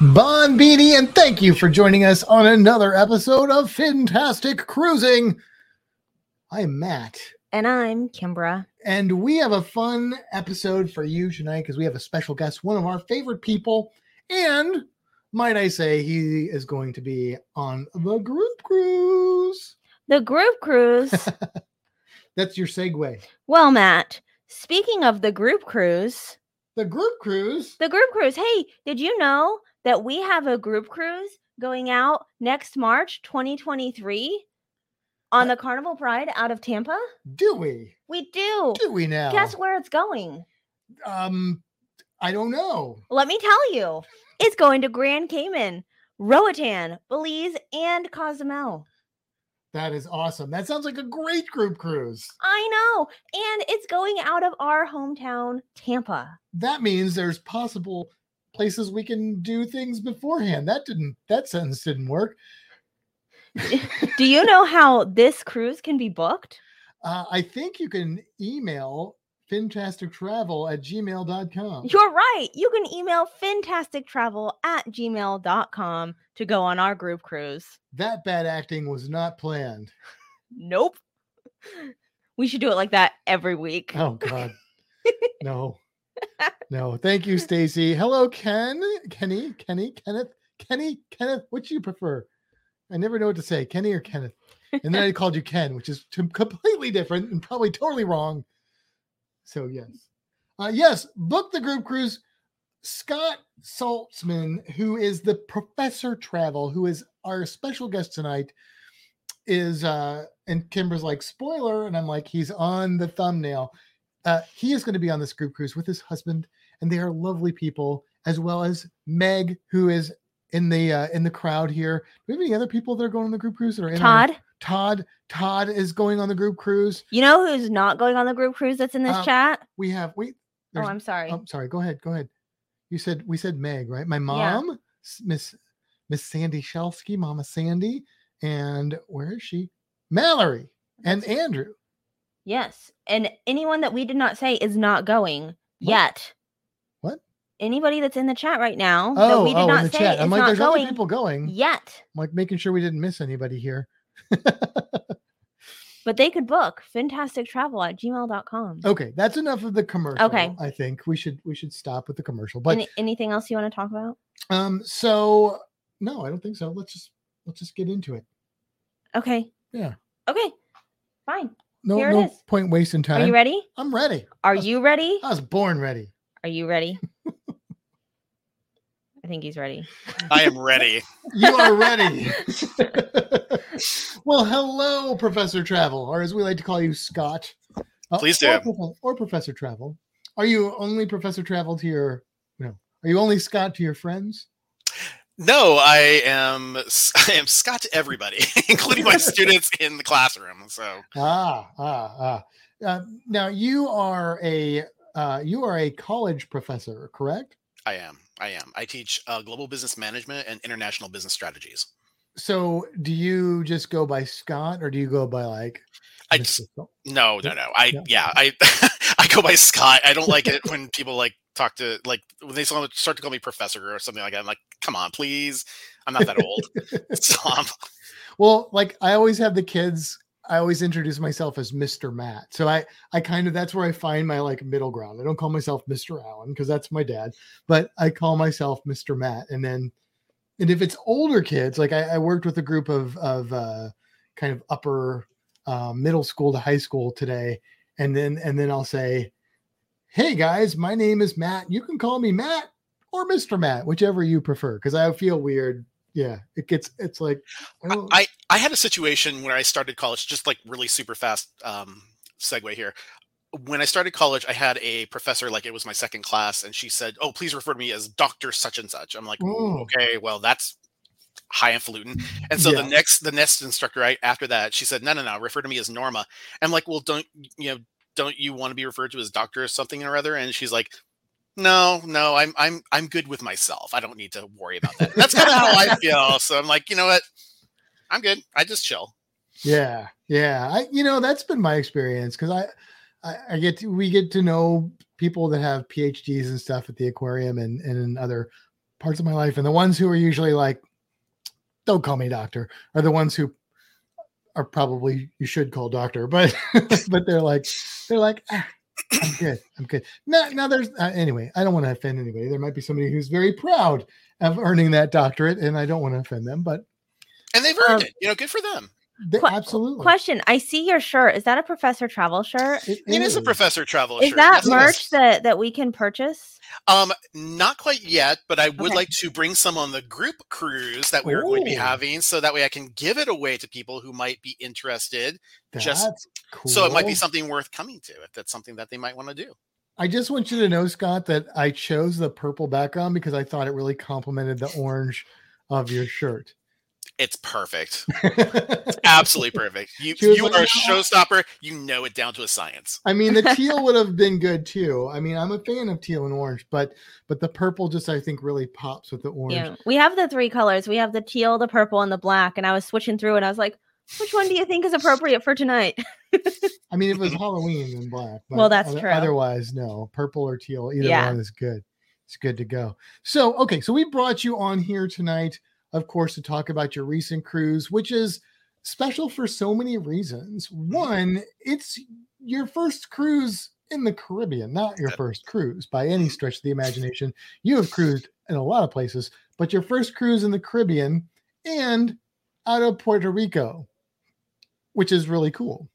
Bon Beanie, and thank you for joining us on another episode of Fantastic Cruising. I'm Matt, And I'm Kimber. and we have a fun episode for you tonight because we have a special guest, one of our favorite people, and might I say, he is going to be on the group cruise. The group cruise. That's your segue. well, Matt, speaking of the group cruise, The group cruise. the group cruise. Hey, did you know that we have a group cruise going out next March 2023 on the Carnival Pride out of Tampa? Do we? We do. Do we now? Guess where it's going? Um, I don't know. Let me tell you. It's going to Grand Cayman, Roatan, Belize, and Cozumel. That is awesome. That sounds like a great group cruise. I know. And it's going out of our hometown, Tampa. that means there's possible places we can do things beforehand. That didn't that sentence didn't work. Do you know how this cruise can be booked? Uh, I think you can email fantastictravel at gmail.com. You're right. You can email fantastictravel at gmail.com to go on our group cruise. That bad acting was not planned. Nope. We should do it like that every week. Oh God. no. No. Thank you, Stacy. Hello, Ken. Kenny, Kenny, Kenneth, Kenny, Kenneth. Which you prefer? I never know what to say, Kenny or Kenneth. And then I called you Ken, which is completely different and probably totally wrong. So yes, uh, yes, book the group cruise. Scott Saltzman, who is the Professor Travel, who is our special guest tonight, is uh and Kimber's like spoiler, and I'm like he's on the thumbnail. Uh, he is going to be on this group cruise with his husband, and they are lovely people, as well as Meg, who is in the uh, in the crowd here. Do we have any other people that are going on the group cruise that are in our- Todd, Todd. Todd is going on the group cruise. you know who's not going on the group cruise that's in this Uh, chat? We have we. Oh, I'm sorry. I'm oh, sorry. Go ahead. Go ahead. You said we said Meg, right? My mom, S- Miss Miss Sandy Shelsky, Mama Sandy, and where is she? Mallory and Andrew. Yes. And anyone that we did not say is not going yet. Anybody that's in the chat right now that Oh, we did oh, in not the say chat. I'm like, there's going other people going. yet. I'm like making sure we didn't miss anybody here. But they could book fantastictravel at gmail.com. okay, that's enough of the commercial. Okay. I think we should we should stop with the commercial. But Any, anything else you want to talk about? um, so no, I don't think so. Let's just let's just get into it. Okay. Yeah. Okay. Fine. No, Here no point wasting time. Are you ready? I'm ready. Are Let's- you ready? I was born ready. Are you ready? I think he's ready. I am ready. You are ready. well, hello, Professor Travel, or as we like to call you, Scott. Uh, Please or, do. Prof- or Professor Travel. Are you only Professor Travel to your no? Are you only Scott to your friends? No, I am. s- I am Scott to everybody, including my students in the classroom. So Ah, ah, ah. Uh, now you are a uh, you are a college professor, correct? I am. I am. I teach uh, global business management and international business strategies. So, do you just go by Scott, or do you go by like? I just no, no, no. I Yeah. yeah. I I go by Scott. I don't like it when people like talk to like when they start to call me professor or something like that. I'm like, come on, please. I'm not that old. Stop. Well, like I always have the kids. I always introduce myself as Mr. Matt. So I, I kind of that's where I find my like middle ground. I don't call myself Mr. Allen because that's my dad, but I call myself Mr. Matt. And then, and if it's older kids, like I, I worked with a group of of uh, kind of upper uh, middle school to high school today, and then and then I'll say, "Hey guys, my name is Matt. You can call me Matt or Mr. Matt, whichever you prefer." Because I feel weird. Yeah, it gets. It's like I, oh, I I had a situation where I started college, just like really super fast um, segue here. when I started college, I had a professor, like it was my second class, and she said, "Oh, please refer to me as Doctor Such and Such." I'm like, Ooh. okay, well, that's highfalutin. And so Yeah. the next, the next instructor, right after that, she said, "No, no, no, refer to me as Norma." I'm like, "Well, don't you know? Don't you want to be referred to as Doctor or something or other?" And she's like, "No, no, I'm, I'm, I'm good with myself. I don't need to worry about that." That's kind of how I feel. So I'm like, you know what? I'm good. I just chill. Yeah, yeah. I you know that's been my experience because I, I I get to we get to know people that have PhDs and stuff at the aquarium and and in other parts of my life, and the ones who are usually like, "Don't call me doctor," are the ones who are probably you should call doctor, but but they're like they're like. Ah, I'm good. I'm good. Now, now there's uh, anyway. I don't want to offend anybody. There might be somebody who's very proud of earning that doctorate, and I don't want to offend them. But And they've earned Um, it. You know, good for them. They, Que- absolutely, Question: I see your shirt. Is that a Professor Travel shirt? It It is a professor travel Is shirt. that Yes, merch is. that that we can purchase? Um, not quite yet, but I would Okay. like to bring some on the group cruise that we're going to be having, so that way I can give it away to people who might be interested. just- cool. So it might be something worth coming to if that's something that they might want to do. I just want you to know, Scott, that I chose the purple background because I thought it really complemented the orange of your shirt. It's perfect, absolutely perfect. You you like, are a showstopper. You know it down to a science. I mean, the teal would have been good too. I mean, I'm a fan of teal and orange, but but the purple just I think really pops with the orange. Yeah, we have the three colors. We have the teal, the purple, and the black. And I was switching through, and I was like, "Which one do you think is appropriate for tonight?" I mean, if it was Halloween and black. Well, that's other- true. Otherwise, no, purple or teal, either Yeah. one is good. It's good to go. So, okay, so we brought you on here tonight, of course, to talk about your recent cruise, which is special for so many reasons. Mm-hmm. One, it's your first cruise in the Caribbean, not your first cruise by any mm-hmm. stretch of the imagination. You have cruised in a lot of places, but your first cruise in the Caribbean and out of Puerto Rico, which is really cool.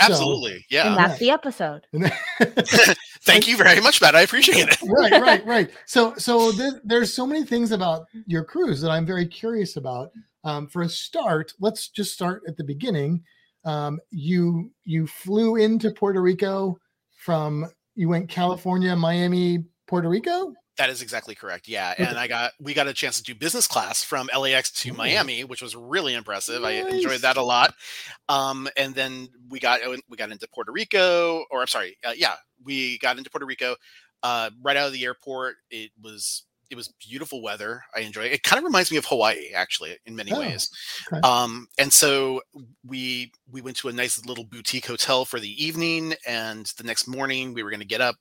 So- Absolutely, and yeah. that's right. the episode. Thank you very much, Matt. I appreciate it. right, right, right. So, so there, there's so many things about your cruise that I'm very curious about. Um, for a start, let's just start at the beginning. Um, you you flew into Puerto Rico from you went California, Miami, Puerto Rico. That is exactly correct. Yeah, and I got we got a chance to do business class from LAX to. Miami, which was really impressive. I enjoyed that a lot. Um, and then we got we got into Puerto Rico, or I'm sorry, uh, yeah, we got into Puerto Rico uh, right out of the airport. It was it was beautiful weather. I enjoyed it. It kind of reminds me of Hawaii, actually, in many Oh, ways. okay. Um, and so we we went to a nice little boutique hotel for the evening, and the next morning we were going to get up,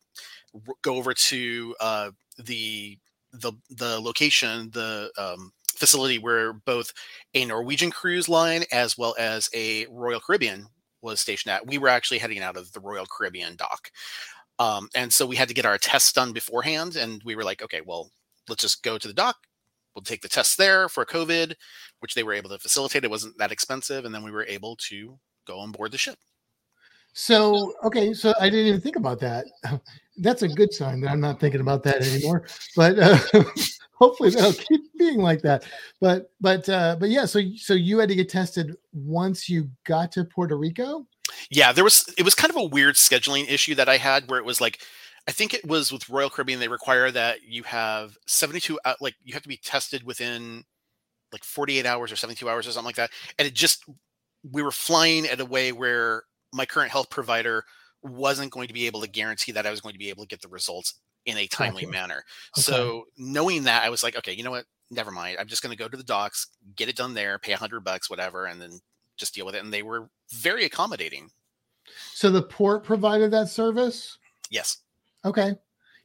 go over to uh, the the the location, the um, facility where both a Norwegian cruise line as well as a Royal Caribbean was stationed at. We were actually heading out of the Royal Caribbean dock. Um, and so we had to get our tests done beforehand, and we were like, okay, well, let's just go to the dock. We'll take the tests there for COVID, which they were able to facilitate. It wasn't that expensive, and then we were able to go on board the ship. So, okay, so I didn't even think about that. That's a good sign that I'm not thinking about that anymore. But uh, hopefully that'll keep being like that. But but uh, but yeah, so so you had to get tested once you got to Puerto Rico. Yeah, there was it was kind of a weird scheduling issue that I had where it was like I think it was with Royal Caribbean they require that you have 72 hou- like you have to be tested within like 48 hours or 72 hours or something like that. And it just we were flying at a way where my current health provider wasn't going to be able to guarantee that I was going to be able to get the results in a timely manner. Okay. So knowing that, I was like, okay, you know what? Never mind. I'm just going to go to the docks, get it done there, pay a hundred bucks, whatever, and then just deal with it. And they were very accommodating. So the port provided that service. Yes. Okay.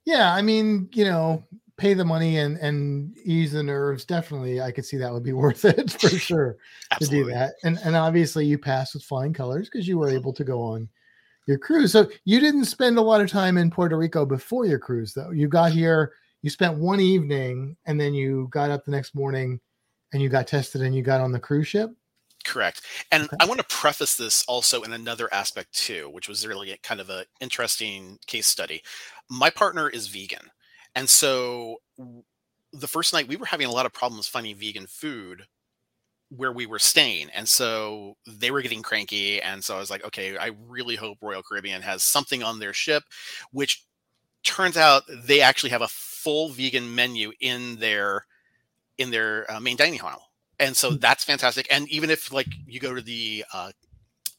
Yeah, I mean, you know, pay the money and and ease the nerves. Definitely, I could see that would be worth it for sure to do that. And and obviously, you passed with flying colors because you were mm-hmm. able to go on your cruise. So you didn't spend a lot of time in Puerto Rico before your cruise, though. You got here, you spent one evening, and then you got up the next morning, and you got tested, and you got on the cruise ship. Correct. And Okay. I want to preface this also in another aspect too, which was really a kind of an interesting case study. My partner is vegan. And so the first night we were having a lot of problems finding vegan food where we were staying and so they were getting cranky and so i was like okay i really hope royal caribbean has something on their ship which turns out they actually have a full vegan menu in their in their uh, main dining hall and so Hmm. that's fantastic and even if like you go to the uh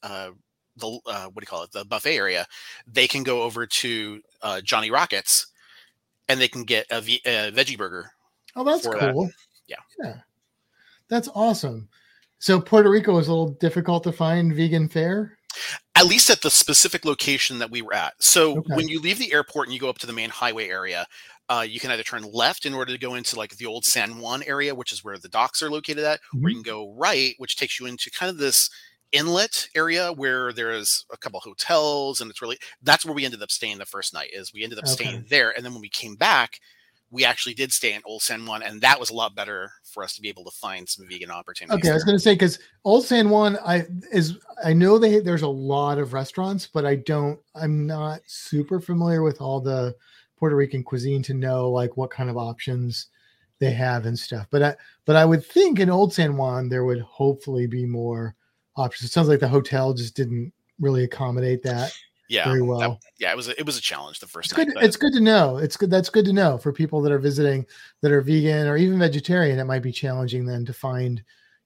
uh the uh, what do you call it the buffet area they can go over to uh, johnny rockets and they can get a, veggie burger Oh, that's for that. cool. Yeah. Yeah. That's awesome. So Puerto Rico is a little difficult to find vegan fare. at least at the specific location that we were at. So Okay. when you leave the airport and you go up to the main highway area, uh, you can either turn left in order to go into like the old San Juan area, which is where the docks are located at, or Mhm. you can go right, which takes you into kind of this inlet area where there's a couple hotels and it's really that's where we ended up staying the first night is we ended up staying there and then when we came back we actually did stay in old san juan and that was a lot better for us to be able to find some vegan opportunities Okay, I was going to say because Old San Juan, I is I know they there's a lot of restaurants, but I don't. I'm not super familiar with all the Puerto Rican cuisine to know like what kind of options they have and stuff. But I but I would think in Old San Juan there would hopefully be more options. It sounds like the hotel just didn't really accommodate that yeah very that- well. yeah it was a, it was a challenge the first It's night good. but- It's good to know. It's good. That's good to know for people that are visiting that are vegan or even vegetarian. It might be challenging then to find,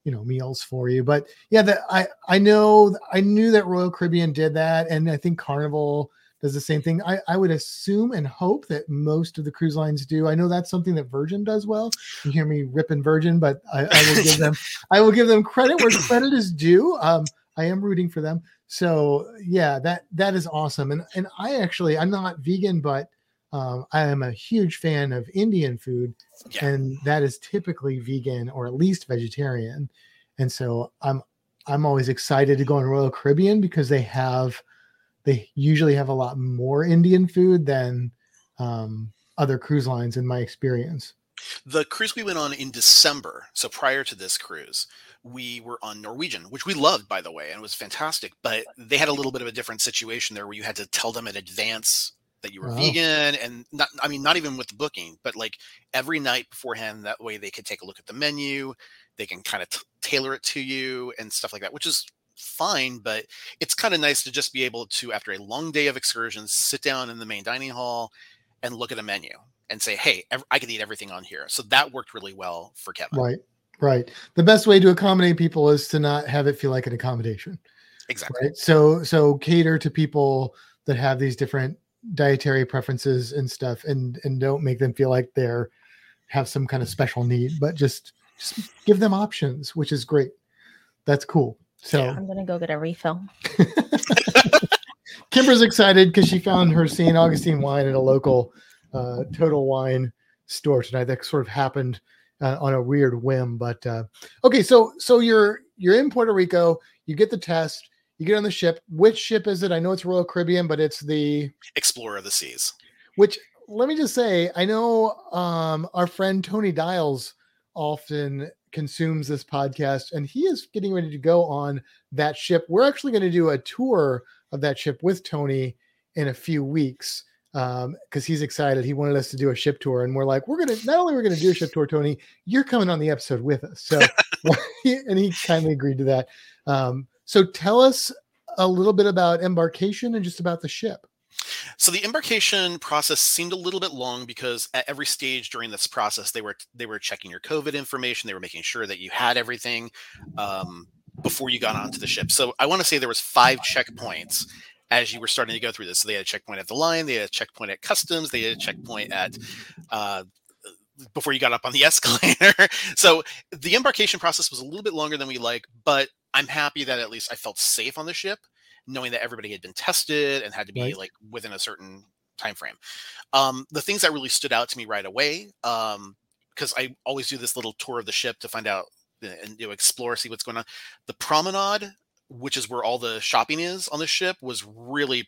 you know, meals for you. But yeah, that I I know I knew that Royal Caribbean did that, and I think Carnival does the same thing. I I would assume and hope that most of the cruise lines do. I know that's something that Virgin does well. You hear me ripping Virgin, but I, I will give them I will give them credit where credit is due. Um, I am rooting for them. So yeah, that that is awesome. And and I actually I'm not vegan, but um, I am a huge fan of Indian food, Yeah. and that is typically vegan or at least vegetarian. And so I'm I'm always excited to go on Royal Caribbean because they have they usually have a lot more Indian food than um, other cruise lines in my experience. The cruise we went on in December, so prior to this cruise, we were on Norwegian, which we loved, by the way, and it was fantastic. But they had a little bit of a different situation there where you had to tell them in advance that you were Wow. vegan and not, I mean, not even with the booking, but like every night beforehand. That way they could take a look at the menu, they can kind of t- tailor it to you and stuff like that, which is fine. But it's kind of nice to just be able to, after a long day of excursions, sit down in the main dining hall and look at a menu and say, "Hey, I could eat everything on here." So that worked really well for Kevin. Right, right. The best way to accommodate people is to not have it feel like an accommodation. Exactly. right so so cater to people that have these different dietary preferences and stuff and and don't make them feel like they're have some kind of special need but just just give them options which is great that's cool so Yeah. I'm gonna go get a refill. kimber's excited because she found her st augustine wine at a local uh, total wine store tonight that sort of happened uh, on a weird whim but uh, okay so so you're you're in puerto rico you get the test you get on the ship. Which ship is it? I know it's royal caribbean but it's the Explorer of the seas. which let me just say i know um our friend tony dials often consumes this podcast and he is getting ready to go on that ship. We're actually going to do a tour of that ship with tony in a few weeks um because he's excited he wanted us to do a ship tour and we're like we're gonna not only we're gonna do a ship tour tony you're coming on the episode with us so and he kindly agreed to that um so tell us a little bit about embarkation and just about the ship So the embarkation process seemed a little bit long because at every stage during this process, they were they were checking your COVID information. They were making sure that you had everything um, before you got onto the ship. So I want to say there was five checkpoints as you were starting to go through this. So they had a checkpoint at the line, they had a checkpoint at customs, they had a checkpoint at uh, before you got up on the escalator. so the embarkation process was a little bit longer than we like, but I'm happy that at least I felt safe on the ship, knowing that everybody had been tested and had to be Right. like within a certain time frame. Um, the things that really stood out to me right away, um, because I always do this little tour of the ship to find out uh, and you know, explore, see what's going on. The promenade, which is where all the shopping is on the ship, was really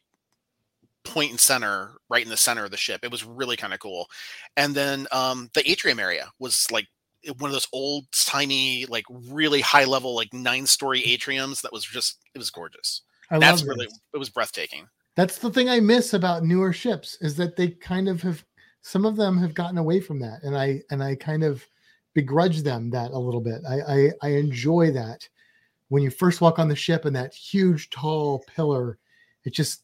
point and center, right in the center of the ship. It was really kind of cool. And then um, the atrium area was like one of those old timey, like really high level, like nine story atriums that was just it was gorgeous. I That's love really this. it was breathtaking. That's the thing I miss about newer ships is that they kind of have some of them have gotten away from that, and I and I kind of begrudge them that a little bit. I, I I enjoy that when you first walk on the ship and that huge tall pillar. It just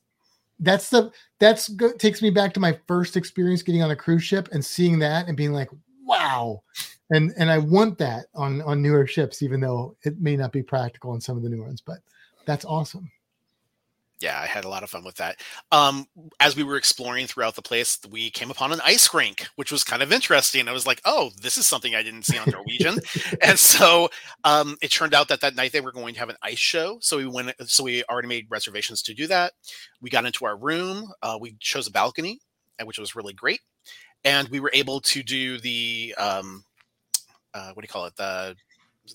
that's the that's go, takes me back to my first experience getting on a cruise ship and seeing that and being like, wow. And and I want that on on newer ships, even though it may not be practical on some of the new ones, but that's awesome yeah, I had a lot of fun with that. Um, as we were exploring throughout the place, we came upon an ice rink, which was kind of interesting. I was like, "Oh, this is something I didn't see on Norwegian," and so um, it turned out that that night they were going to have an ice show. So we went. So we already made reservations to do that. We got into our room. Uh, we chose a balcony, which was really great, and we were able to do the um, uh, what do you call it? The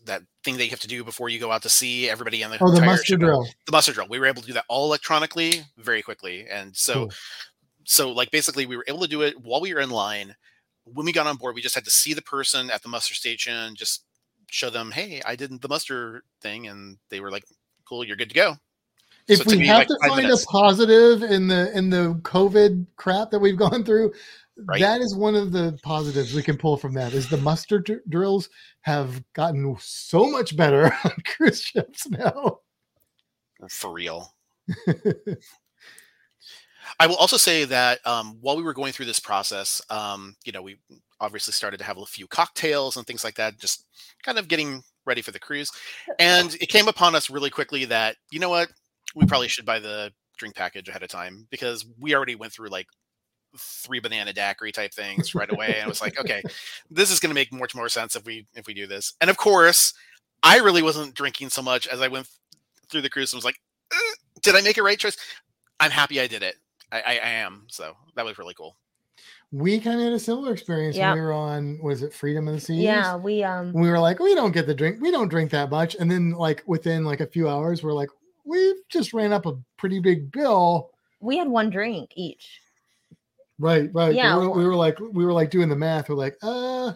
that thing that you have to do before you go out to see everybody on the oh the muster drill. The muster drill. We were able to do that all electronically very quickly. And so cool. so like basically we were able to do it while we were in line. When we got on board we just had to see the person at the muster station just show them hey i did the muster thing and they were like cool you're good to go. If so we have like to find minutes. a positive in the in the covid crap that we've gone through Right? That is one of the positives we can pull from that is the muster d- drills have gotten so much better on cruise ships now. For real. I will also say that um, while we were going through this process, um, you know, we obviously started to have a few cocktails and things like that, just kind of getting ready for the cruise. And it came upon us really quickly that, you know what, we probably should buy the drink package ahead of time because we already went through like three banana daiquiri type things right away. and I was like, okay, this is going to make much more sense if we if we do this. And of course, I really wasn't drinking so much as I went through the cruise and was like, eh, did I make a right choice? I'm happy I did it. I, I, I am. So that was really cool. We kind of had a similar experience yep. when we were on was it Freedom of the Seas? Yeah, we um we were like, we don't get the drink, we don't drink that much. And then like within like a few hours, we're like, we just ran up a pretty big bill. We had one drink each. Right, right. Yeah. We were, we were, like we were like doing the math. We're like, uh,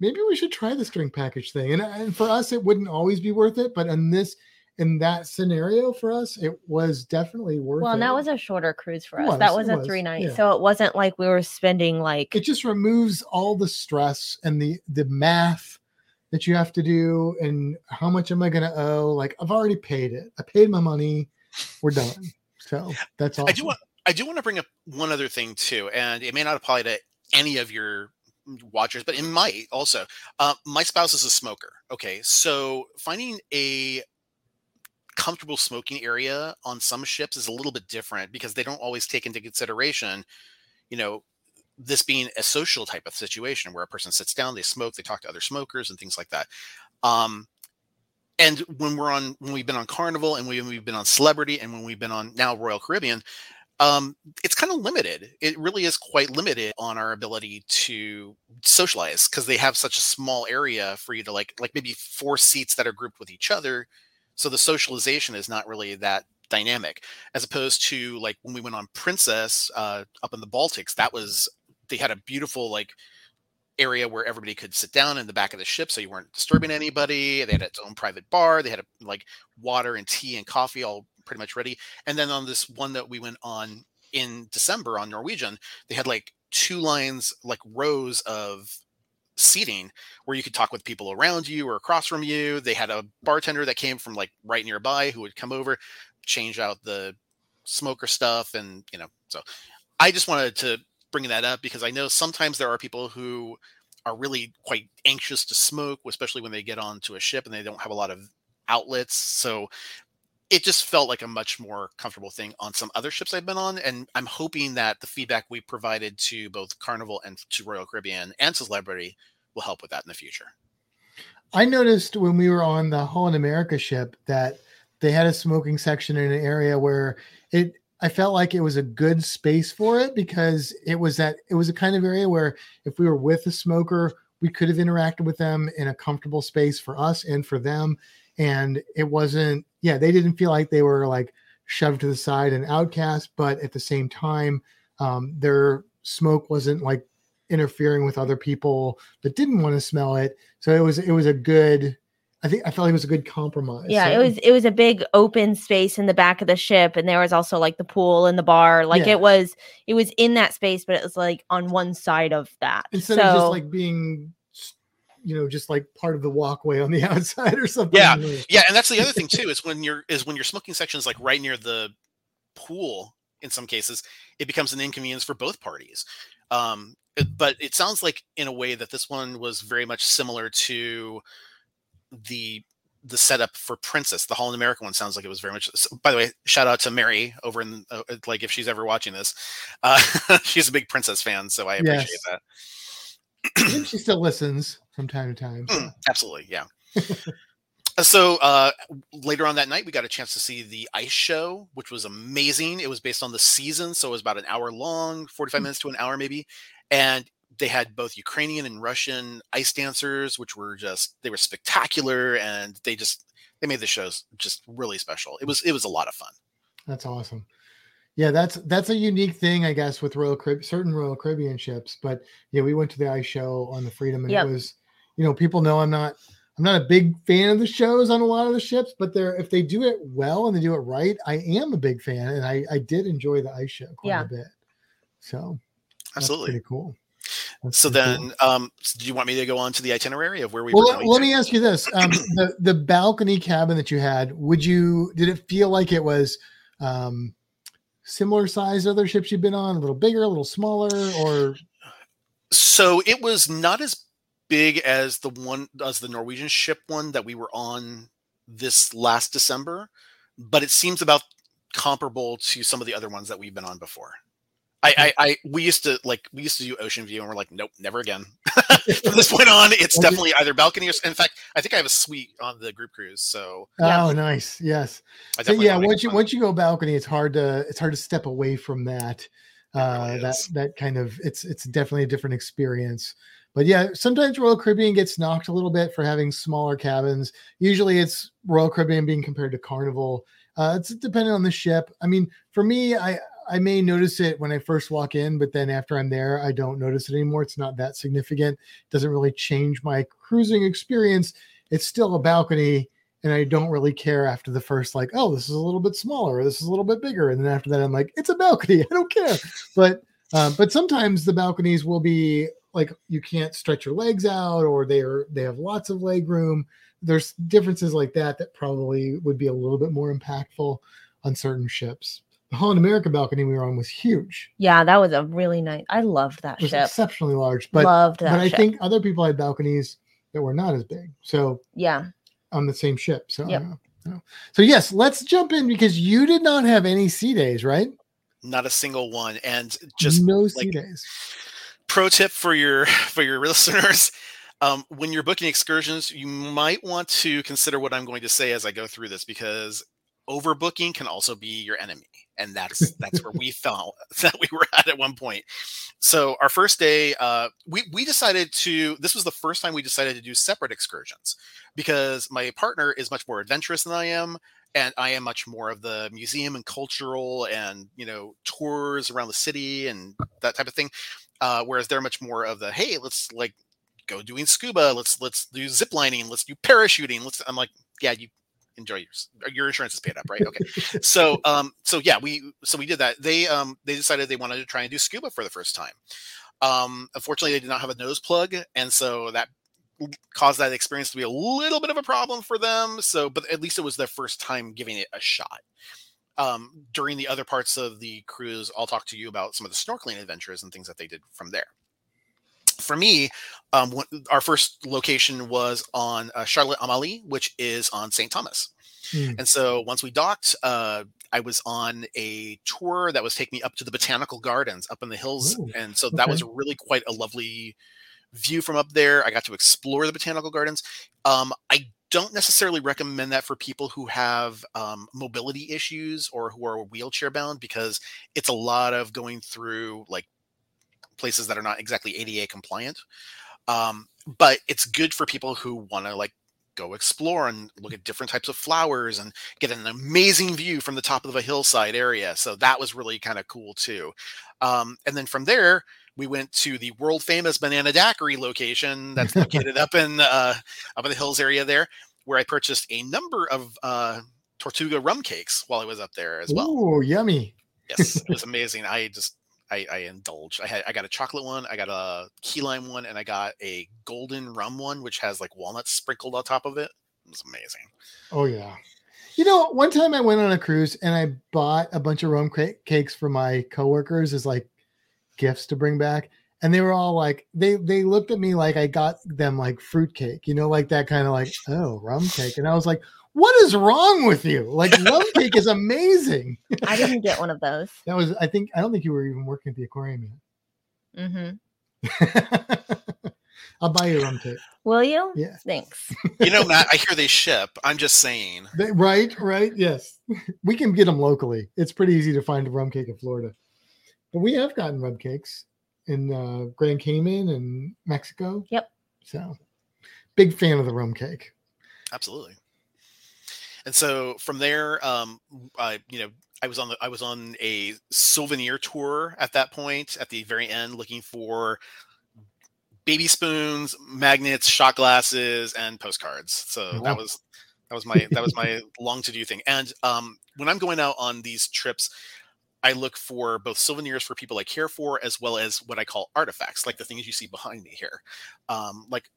maybe we should try the string package thing. And and for us, it wouldn't always be worth it, but in this in that scenario for us, it was definitely worth well, it. Well, that was a shorter cruise for us. Was, that was a was. three night, yeah. so it wasn't like we were spending like. It just removes all the stress and the the math that you have to do and how much am I going to owe? Like I've already paid it. I paid my money. We're done. So that's all. I do want I do want to bring up one other thing too, and it may not apply to any of your watchers, but it might also. Uh, my spouse is a smoker. Okay, so finding a comfortable smoking area on some ships is a little bit different because they don't always take into consideration, you know, this being a social type of situation where a person sits down, they smoke, they talk to other smokers, and things like that. Um, and when we're on, when we've been on Carnival, and when we've been on Celebrity, and when we've been on now Royal Caribbean, um, it's kind of limited. It really is quite limited on our ability to socialize because they have such a small area for you to like, like maybe four seats that are grouped with each other. So the socialization is not really that dynamic, as opposed to like when we went on Princess uh, up in the Baltics. That was they had a beautiful like area where everybody could sit down in the back of the ship so you weren't disturbing anybody they had its own private bar they had a, like water and tea and coffee all pretty much ready. And then on this one that we went on in December on Norwegian, they had like two lines, like rows of seating where you could talk with people around you or across from you. They had a bartender that came from like right nearby who would come over, change out the smoker stuff. And, you know, so I just wanted to bring that up because I know sometimes there are people who are really quite anxious to smoke, especially when they get onto a ship and they don't have a lot of outlets. So it just felt like a much more comfortable thing on some other ships I've been on. And I'm hoping that the feedback we provided to both Carnival and to Royal Caribbean and Celebrity will help with that in the future. I noticed when we were on the Holland America ship that they had a smoking section in an area where it I felt like it was a good space for it because it was that it was a kind of area where if we were with a smoker, we could have interacted with them in a comfortable space for us and for them. And it wasn't yeah, they didn't feel like they were like shoved to the side and outcast, but at the same time, um, their smoke wasn't like interfering with other people that didn't want to smell it. So it was it was a good. I think I felt like it was a good compromise. Yeah, so, it was it was a big open space in the back of the ship, and there was also like the pool and the bar. Like yeah. it was it was in that space, but it was like on one side of that. Instead so, of just like being you know, just like part of the walkway on the outside or something. Yeah. Yeah, and that's the other thing too is when you're is when your smoking section is like right near the pool. In some cases, it becomes an inconvenience for both parties. Um, it- but it sounds like in a way that this one was very much similar to the the setup for Princess. The Holland American one sounds like it was very much. so- By the way, shout out to Mary over in uh, like if she's ever watching this, uh, she's a big Princess fan, so I appreciate Yes. that. She still listens from time to time. so. Mm, Absolutely, yeah. Uh, so uh, later on that night, we got a chance to see the ice show, which was amazing. It was based on the season, so it was about an hour long, forty-five minutes to an hour maybe, and they had both Ukrainian and Russian ice dancers, which were just they were spectacular, and they just they made the shows just really special. It was it was a lot of fun. That's awesome. Yeah, that's that's a unique thing, I guess, with Royal Carib- certain Royal Caribbean ships. But yeah, we went to the ice show on the Freedom, and Yep. it was, you know, people know I'm not I'm not a big fan of the shows on a lot of the ships, but they're if they do it well and they do it right, I am a big fan, and I I did enjoy the ice show quite Yeah. a bit. So that's Absolutely. pretty cool. That's So pretty cool. then, um, s- do you want me to go on to the itinerary of where we well, were let, going? let to? me ask you this: um, the the balcony cabin that you had, would you did it feel like it was um, similar size other ships you've been on, a little bigger, a little smaller, or So it was not as big as the one as the Norwegian ship one that we were on this last December, but it seems about comparable to some of the other ones that we've been on before. I, I, I we used to like we used to do Ocean View and we're like, nope, never again. From this point on, it's definitely either balcony or in fact, I think I have a suite on the group cruise. So Yeah. oh, nice, yes. So yeah, once you on. once you go balcony, it's hard to it's hard to step away from that. Uh, really that is. that kind of it's it's definitely a different experience. But yeah, sometimes Royal Caribbean gets knocked a little bit for having smaller cabins. Usually, it's Royal Caribbean being compared to Carnival. Uh, it's dependent on the ship. I mean, for me, I I may notice it when I first walk in, but then after I'm there, I don't notice it anymore. It's not that significant. It doesn't really change my cruising experience. It's still a balcony, and I don't really care after the first like, oh, this is a little bit smaller, or this is a little bit bigger, and then after that, I'm like, it's a balcony. I don't care. But um, but sometimes the balconies will be like you can't stretch your legs out, or they are they have lots of leg room. There's differences like that that probably would be a little bit more impactful on certain ships. The Holland America balcony we were on was huge. Yeah, that was a really nice. I loved that It was ship. exceptionally large, but loved that but I ship. think other people had balconies that were not as big. So yeah. on the same ship. So I Yep. don't know. No. So yes, let's jump in because you did not have any sea days, right? not a single one. And just no sea like, days. pro tip for your for your listeners um, when you're booking excursions you might want to consider what i'm going to say as i go through this because overbooking can also be your enemy and that's that's where we felt that we were at at one point so our first day uh, we we decided to this was the first time we decided to do separate excursions because my partner is much more adventurous than i am and I am much more of the museum and cultural and you know tours around the city and that type of thing. Uh, whereas they're much more of the hey, let's like go doing scuba, let's let's do zip lining, let's do parachuting. Let's I'm like, yeah, you enjoy your Your insurance is paid up, right? Okay. so um so yeah, we so we did that. They um they decided they wanted to try and do scuba for the first time. Um unfortunately they did not have a nose plug, and so that caused that experience to be a little bit of a problem for them. So, but at least it was their first time giving it a shot. Um, during the other parts of the cruise, I'll talk to you about some of the snorkeling adventures and things that they did from there. For me, um, our first location was on uh, Charlotte Amalie, which is on St. Thomas. Hmm. And so once we docked, uh, I was on a tour that was taking me up to the botanical gardens up in the hills. Ooh, and so that was really quite a lovely view from up there. I got to explore the botanical gardens. Um, I don't necessarily recommend that for people who have um, mobility issues or who are wheelchair bound because it's a lot of going through like places that are not exactly ADA compliant. Um, but it's good for people who want to like go explore and look at different types of flowers and get an amazing view from the top of a hillside area. So that was really kind of cool too. Um, and then from there, we went to the world famous Banana Daiquiri location that's located up in uh, up in the hills area there, where I purchased a number of uh, Tortuga rum cakes while I was up there as well. Ooh, yummy. Yes, it was amazing. I just I, I indulged. I had I got a chocolate one, I got a key lime one, and I got a golden rum one, which has like walnuts sprinkled on top of it. It was amazing. Oh yeah. You know, one time I went on a cruise and I bought a bunch of rum ca- cakes for my coworkers as like gifts to bring back, and they were all like, they they looked at me like I got them like fruit cake, you know, like that kind of like oh rum cake, and I was like, what is wrong with you? Like rum cake is amazing. I didn't get one of those. That was I think I don't think you were even working at the aquarium yet. I'll buy you a rum cake. Will you? Yeah. Thanks. You know, Matt, I hear they ship. I'm just saying. They- right, right, yes. We can get them locally. It's pretty easy to find a rum cake in Florida. But we have gotten rum cakes in uh, Grand Cayman and Mexico. Yep. So, big fan of the rum cake. Absolutely. And so from there, um, I you know I was on the I was on a souvenir tour at that point. At the very end, looking for baby spoons, magnets, shot glasses, and postcards. So Wow. that was that was my that was my long to do thing. And um, when I'm going out on these trips, I look for both souvenirs for people I care for, as well as what I call artifacts, like the things you see behind me here. Um, like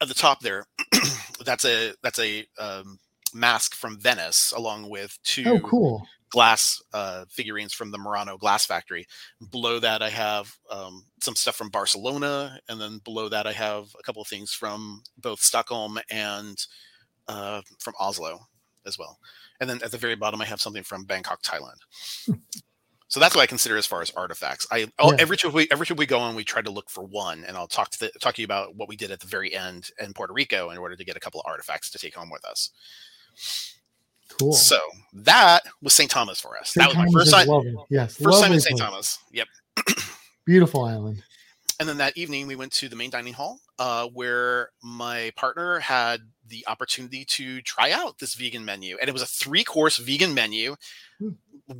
at the top there, that's a that's a um, mask from Venice, along with two Oh, cool. glass uh, figurines from the Murano Glass Factory. Below that, I have um, some stuff from Barcelona, and then below that, I have a couple of things from both Stockholm and uh, from Oslo as well. And then at the very bottom, I have something from Bangkok, Thailand. So that's what I consider as far as artifacts. I oh, Yeah. every trip we every trip we go on, we try to look for one, and I'll talk to the, talk to you about what we did at the very end in Puerto Rico in order to get a couple of artifacts to take home with us. Cool. So that was St. Thomas for us. St. that was my first time. lovely. Yes. First time in St. Thomas. Yep. Beautiful island. And then that evening, we went to the main dining hall, uh, where my partner had the opportunity to try out this vegan menu, and it was a three-course vegan menu, Hmm.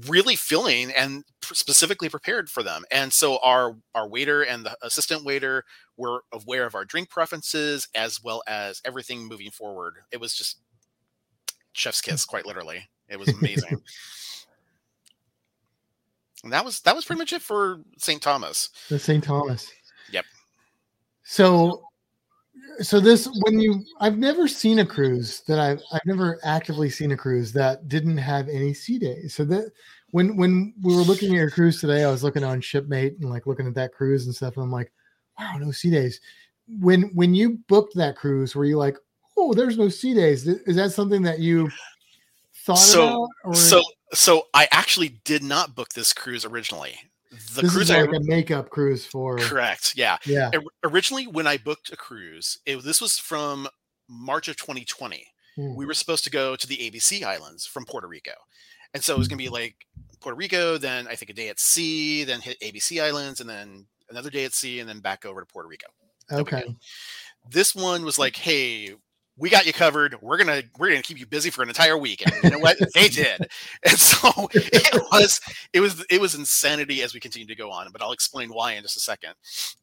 really filling and specifically prepared for them. And so our our waiter and the assistant waiter were aware of our drink preferences as well as everything moving forward. It was just chef's kiss, quite literally. It was amazing. and that was that was pretty much it for St. Thomas. The St. Thomas. Yep. So, so this when you I've never seen a cruise that I've I've never actively seen a cruise that didn't have any sea days. So that when when we were looking at your cruise today, I was looking on Shipmate and like looking at that cruise and stuff, and I'm like, wow, no sea days. When when you booked that cruise, were you like, oh, there's no sea days? Is that something that you thought So- about? Or So so I actually did not book this cruise originally. The this cruise is I like a makeup cruise for correct, yeah. yeah. Originally, when I booked a cruise, it, this was from March of 2020. Hmm. We were supposed to go to the ABC Islands from Puerto Rico, and so it was going to be like Puerto Rico, then I think a day at sea, then hit ABC Islands, and then another day at sea, and then back over to Puerto Rico. Okay. This one was like, hey. We got you covered. We're gonna we're gonna keep you busy for an entire week. And you know what? they did. And so it was it was it was insanity as we continue to go on but i'll explain why in just a second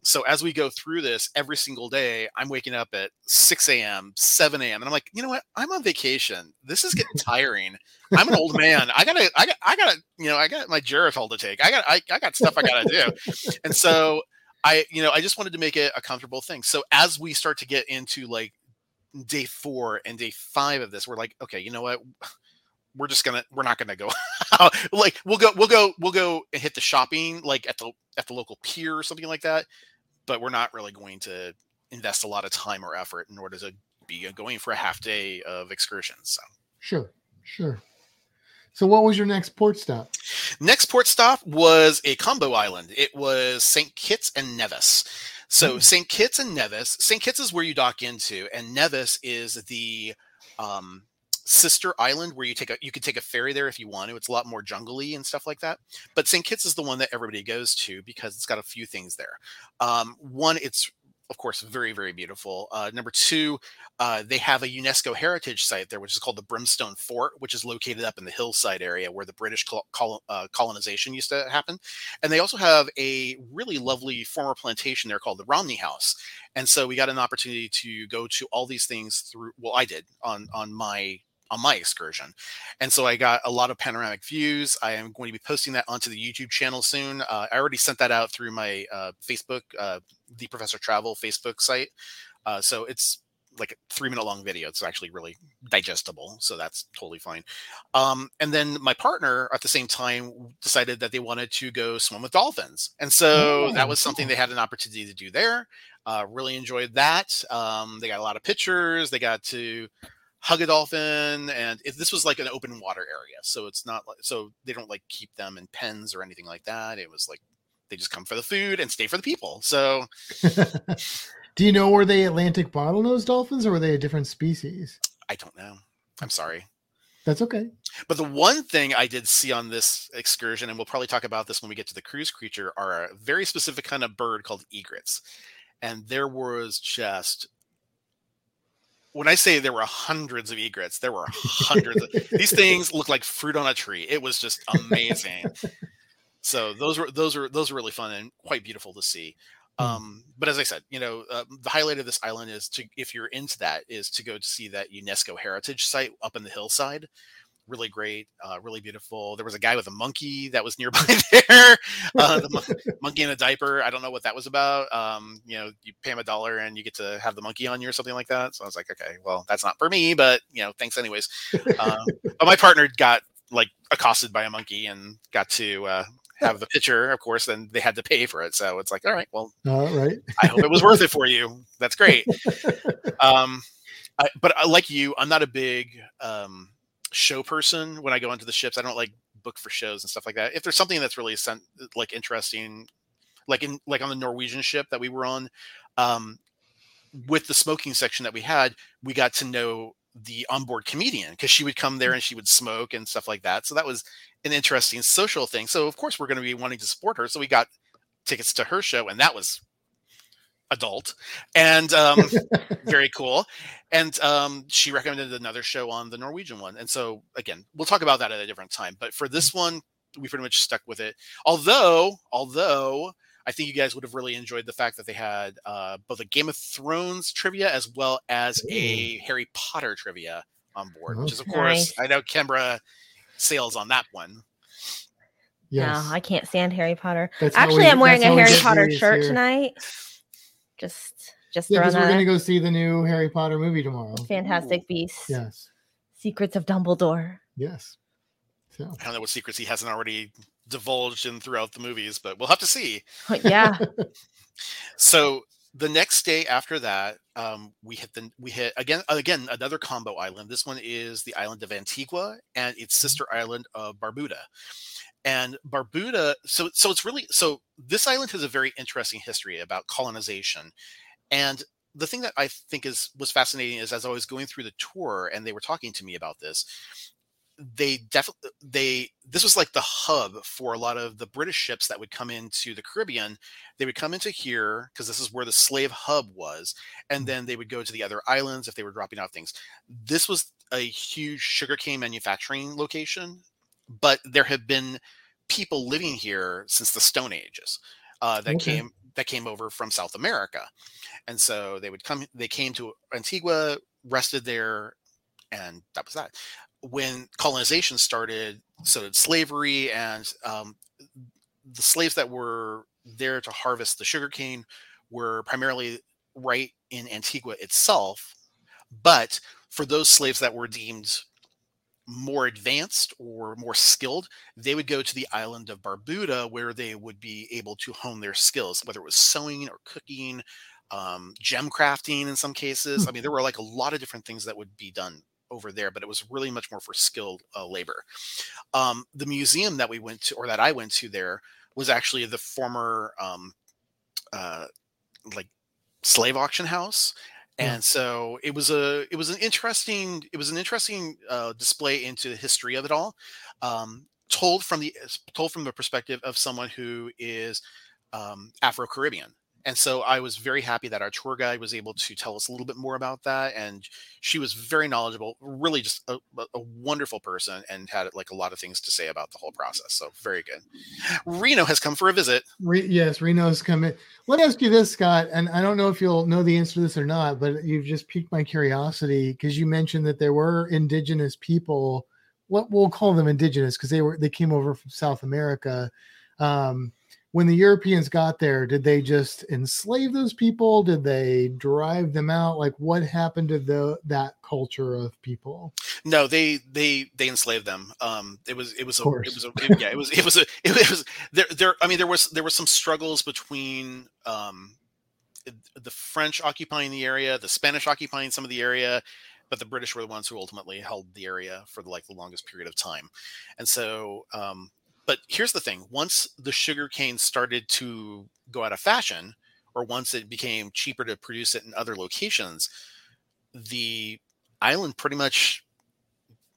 so as we go through this every single day i'm waking up at 6 a.m 7 a.m and i'm like you know what i'm on vacation this is getting tiring i'm an old man i gotta i got i gotta you know i got my geritol to take i got I, I got stuff i gotta do and so i you know i just wanted to make it a comfortable thing so as we start to get into like day four and day five of this we're like okay you know what? We're just gonna we're not gonna go. Like we'll go we'll go we'll go and hit the shopping like at the at the local pier or something like that but we're not really going to invest a lot of time or effort in order to be going for a half day of excursions so. Sure, sure. So, what was your next port stop? next port stop was a combo island. It was st kitts and nevis so Hmm. st kitts and nevis st kitts is where you dock into and nevis is the um sister island where you take a you can take a ferry there if you want to it's a lot more jungly and stuff like that. But st kitts is the one that everybody goes to because it's got a few things there. Um one it's of course very very beautiful uh number two uh, they have a UNESCO heritage site there, which is called the Brimstone Fort, which is located up in the hillside area where the British col- col- uh, colonization used to happen. And they also have a really lovely former plantation there called the Romney House. And so we got an opportunity to go to all these things through. Well, I did on on my on my excursion. And so I got a lot of panoramic views. I am going to be posting that onto the YouTube channel soon. Uh, I already sent that out through my uh, Facebook, uh, the Professor Travel Facebook site. Uh, so it's like a three minute long video. It's actually really digestible, so that's totally fine. Um, and then my partner at the same time decided that they wanted to go swim with dolphins, and so Oh, that was something they had an opportunity to do there. Uh, really enjoyed that. Um, they got a lot of pictures. They got to hug a dolphin, and it, this was like an open water area, so it's not like so they don't like keep them in pens or anything like that. It was like they just come for the food and stay for the people. So Do you know were they Atlantic bottlenose dolphins or were they a different species? I don't know. I'm sorry. That's okay. But the one thing I did see on this excursion, and we'll probably talk about this when we get to the cruise creature, are a very specific kind of bird called egrets. And there was just when I say there were hundreds of egrets, there were hundreds. of, these things look like fruit on a tree. It was just amazing. so those were those were those were really fun and quite beautiful to see. Hmm. Um, but as I said, you know, uh, the highlight of this island is to, if you're into that, is to go to see that UNESCO heritage site up in the hillside. Really great, uh, really beautiful. There was a guy with a monkey that was nearby there. Uh, the mon- monkey in a diaper. I don't know what that was about. Um, you know, you pay him a dollar and you get to have the monkey on you or something like that. So I was like, okay, well, that's not for me, but you know, thanks anyways. Uh, but my partner got like accosted by a monkey and got to uh, have the picture, of course, then they had to pay for it. So it's like, all right, well, All right. I hope it was worth it for you. That's great. Um, I, but I, like you, I'm not a big um, show person. When I go into the ships, I don't like book for shows and stuff like that. If there's something that's really sent, like interesting, like in like on the Norwegian ship that we were on, um, with the smoking section that we had, we got to know the onboard comedian because she would come there and she would smoke and stuff like that. So that was an interesting social thing. So of course we're going to be wanting to support her. So we got tickets to her show, and that was adult and um, very cool. And um, she recommended another show on the Norwegian one. And so again, we'll talk about that at a different time. But for this one, we pretty much stuck with it. Although, although I think you guys would have really enjoyed the fact that they had uh, both a Game of Thrones trivia as well as a Harry Potter trivia on board, which is of course I know Kimber sails on that one. Yes. No, I can't stand Harry Potter. That's Actually, we- I'm wearing a Harry Potter shirt here. tonight. Just, just Yeah, because we're going to go see the new Harry Potter movie tomorrow. Fantastic Beasts. Yes. Secrets of Dumbledore. Yes. So I don't know what secrets he hasn't already divulged in throughout the movies, but we'll have to see. yeah. So the next day after that, um, we hit the we hit again again another combo island. This one is the island of Antigua and its sister island of Barbuda. And Barbuda, so so it's really so this island has a very interesting history about colonization. And the thing that I think is was fascinating is as I was going through the tour and they were talking to me about this, they definitely they this was like the hub for a lot of the British ships that would come into the Caribbean. They would come into here because this is where the slave hub was and then they would go to the other islands if they were dropping out things. This was a huge sugarcane manufacturing location but there have been people living here since the stone ages uh, that Okay. came that came over from south america. And so they would come they came to antigua rested there and that was that when colonization started so did slavery and um, the slaves that were there to harvest the sugarcane were primarily right in Antigua itself. But for those slaves that were deemed more advanced or more skilled, they would go to the island of Barbuda where they would be able to hone their skills, whether it was sewing or cooking, um, gem crafting in some cases. I mean, there were like a lot of different things that would be done over there, but it was really much more for skilled uh, labor. Um, the museum that we went to, or that I went to there, was actually the former um, uh, like slave auction house Yeah. and so it was a it was an interesting it was an interesting uh, display into the history of it all um, told from the told from the perspective of someone who is um, afro-caribbean and so I was very happy that our tour guide was able to tell us a little bit more about that. And she was very knowledgeable, really just a, a wonderful person, and had like a lot of things to say about the whole process. So very good. Reno has come for a visit. Re- yes, Reno's coming. Let me ask you this, Scott, and I don't know if you'll know the answer to this or not, but you've just piqued my curiosity because you mentioned that there were indigenous people. What we'll call them indigenous because they were they came over from South America. Um, when the Europeans got there, did they just enslave those people? Did they drive them out? Like what happened to the that culture of people? No, they they they enslaved them. Um, it was it was a, it was a, it, yeah it was it was a it, it was there there. I mean there was there were some struggles between um the French occupying the area, the Spanish occupying some of the area, but the British were the ones who ultimately held the area for the, like the longest period of time. And so um, but here's the thing once the sugar cane started to go out of fashion, or once it became cheaper to produce it in other locations, the island pretty much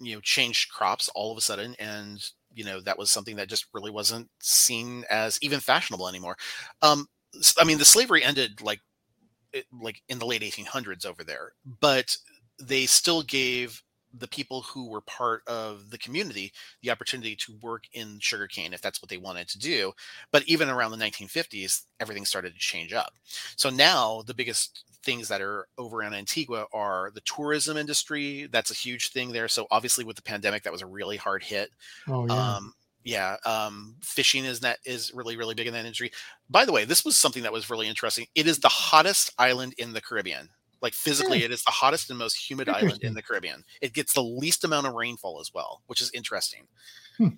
you know changed crops all of a sudden and you know that was something that just really wasn't seen as even fashionable anymore. Um i mean the slavery ended like like in the late 1800s over there but they still gave the people who were part of the community the opportunity to work in sugarcane if that's what they wanted to do. But even around the 1950s, everything started to change up. So now the biggest things that are over in Antigua are the tourism industry. That's a huge thing there. So obviously with the pandemic, that was a really hard hit. Oh yeah. Um, yeah, um, fishing is that is really really big in that industry. By the way, this was something that was really interesting. It is the hottest island in the Caribbean. Like physically, yeah. it is the hottest and most humid island in the Caribbean. It gets the least amount of rainfall as well, which is interesting. Hmm.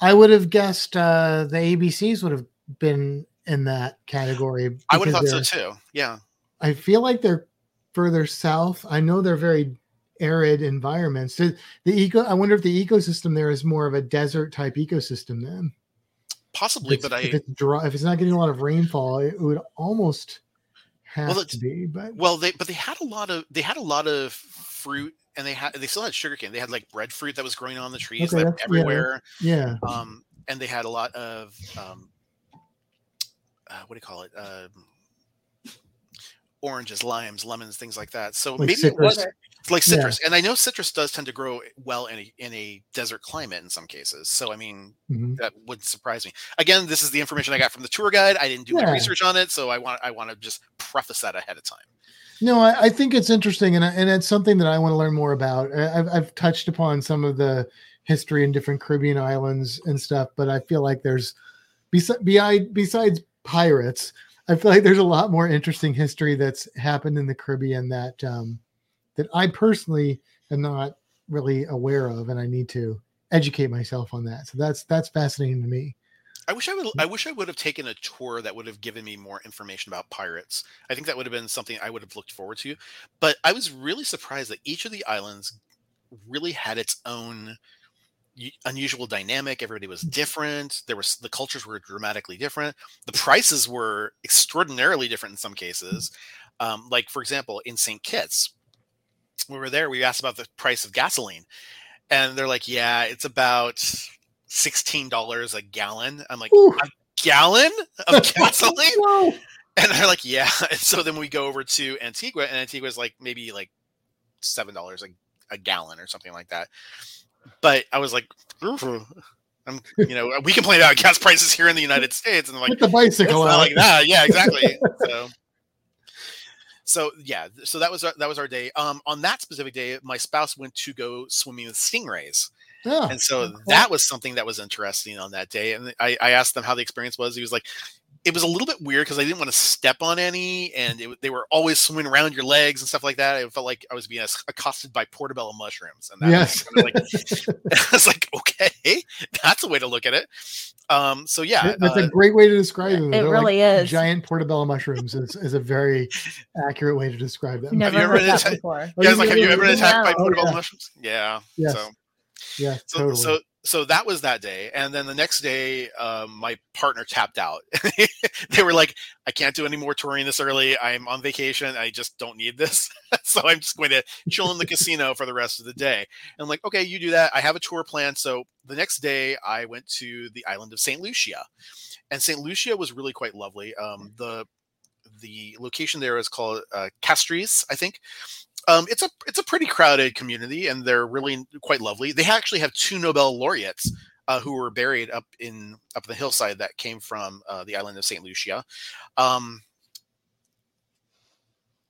I would have guessed uh, the ABCs would have been in that category. I would have thought so too. Yeah. I feel like they're further south. I know they're very arid environments. So the eco. I wonder if the ecosystem there is more of a desert type ecosystem then. Possibly, but I if it's dry, if it's not getting a lot of rainfall, it would almost have well, to be. But well, they but they had a lot of they had a lot of fruit and they had they still had sugarcane. They had like breadfruit that was growing on the trees okay, everywhere. Yeah, yeah. Um, and they had a lot of um, uh, what do you call it? Uh, oranges, limes, lemons, things like that. So like maybe citrus. it was like citrus, yeah. and I know citrus does tend to grow well in a in a desert climate in some cases. So I mean, mm-hmm. that wouldn't surprise me. Again, this is the information I got from the tour guide. I didn't do yeah. research on it, so I want I want to just preface that ahead of time. No, I, I think it's interesting, and and it's something that I want to learn more about. I've I've touched upon some of the history in different Caribbean islands and stuff, but I feel like there's besides besides pirates, I feel like there's a lot more interesting history that's happened in the Caribbean that um, that I personally am not really aware of, and I need to educate myself on that. So that's that's fascinating to me. I wish I would. I wish I would have taken a tour that would have given me more information about pirates. I think that would have been something I would have looked forward to. But I was really surprised that each of the islands really had its own unusual dynamic. Everybody was mm. different. There was the cultures were dramatically different. The prices were extraordinarily different in some cases. Um, like for example, in St. Kitts, we were there, we asked about the price of gasoline, and they're like, "Yeah, it's about sixteen dollars a gallon." I'm like, "A gallon of gasoline?" And they're like, "Yeah." And so then we go over to Antigua, and Antigua is like maybe like seven dollars a, a gallon or something like that. But I was like, I'm, you know, we complain about gas prices here in the United States, and I'm like, the bicycle like that. Yeah, exactly. so so yeah, so that was our, that was our day. Um, on that specific day, my spouse went to go swimming with stingrays. Yeah. And so okay. that was something that was interesting on that day. And I, I asked them how the experience was. He was like, it was a little bit weird because I didn't want to step on any, and it, they were always swimming around your legs and stuff like that. I felt like I was being accosted by portobello mushrooms, and that yes. was kind of like I was like, okay, that's a way to look at it. Um, so yeah, that's uh, a great way to describe them. It They're really like is. Giant portobello mushrooms is, is a very accurate way to describe them. Never have you ever been attacked? Before. Yeah, like, have you ever been attacked by portobello oh, yeah. mushrooms? Yeah. Yes. So, yeah. So, totally. so so that was that day and then the next day um, my partner tapped out. They were like i can't do any more touring this early. I'm on vacation. I just don't need this. So i'm just going to chill in the casino for the rest of the day. And i'm like okay you do that. I have a tour plan. So the next day i went to the island of st lucia. And st lucia was really quite lovely. Um, the the location there is called uh, Castries, I think. Um, it's a it's a pretty crowded community, and they're really quite lovely. They actually have two Nobel laureates uh, who were buried up in up the hillside that came from uh, the island of Saint Lucia, um,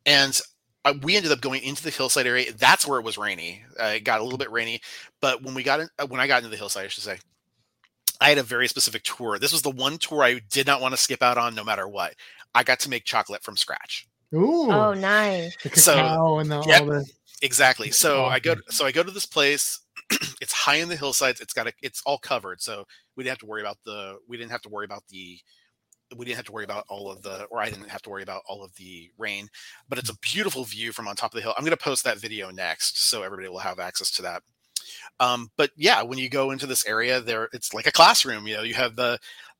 and uh, we ended up going into the hillside area. That's where it was rainy. Uh, it got a little bit rainy, but when we got in, uh, when I got into the hillside, I should say, I had a very specific tour. This was the one tour I did not want to skip out on, no matter what. I got to make chocolate from scratch. Ooh. Oh, nice. the so- and the, Yep. all the Exactly. So I go awesome. so I go to this place. it's high in the hillsides. It's got a it's all covered. So we didn't have to worry about the we didn't have to worry about the we didn't have to worry about all of the or I didn't have to worry about all of the rain. But it's a beautiful view from on top of the hill. I'm gonna post that video next so everybody will have access to that. Um, but yeah, when you go into this area, there it's like a classroom. You know, you have the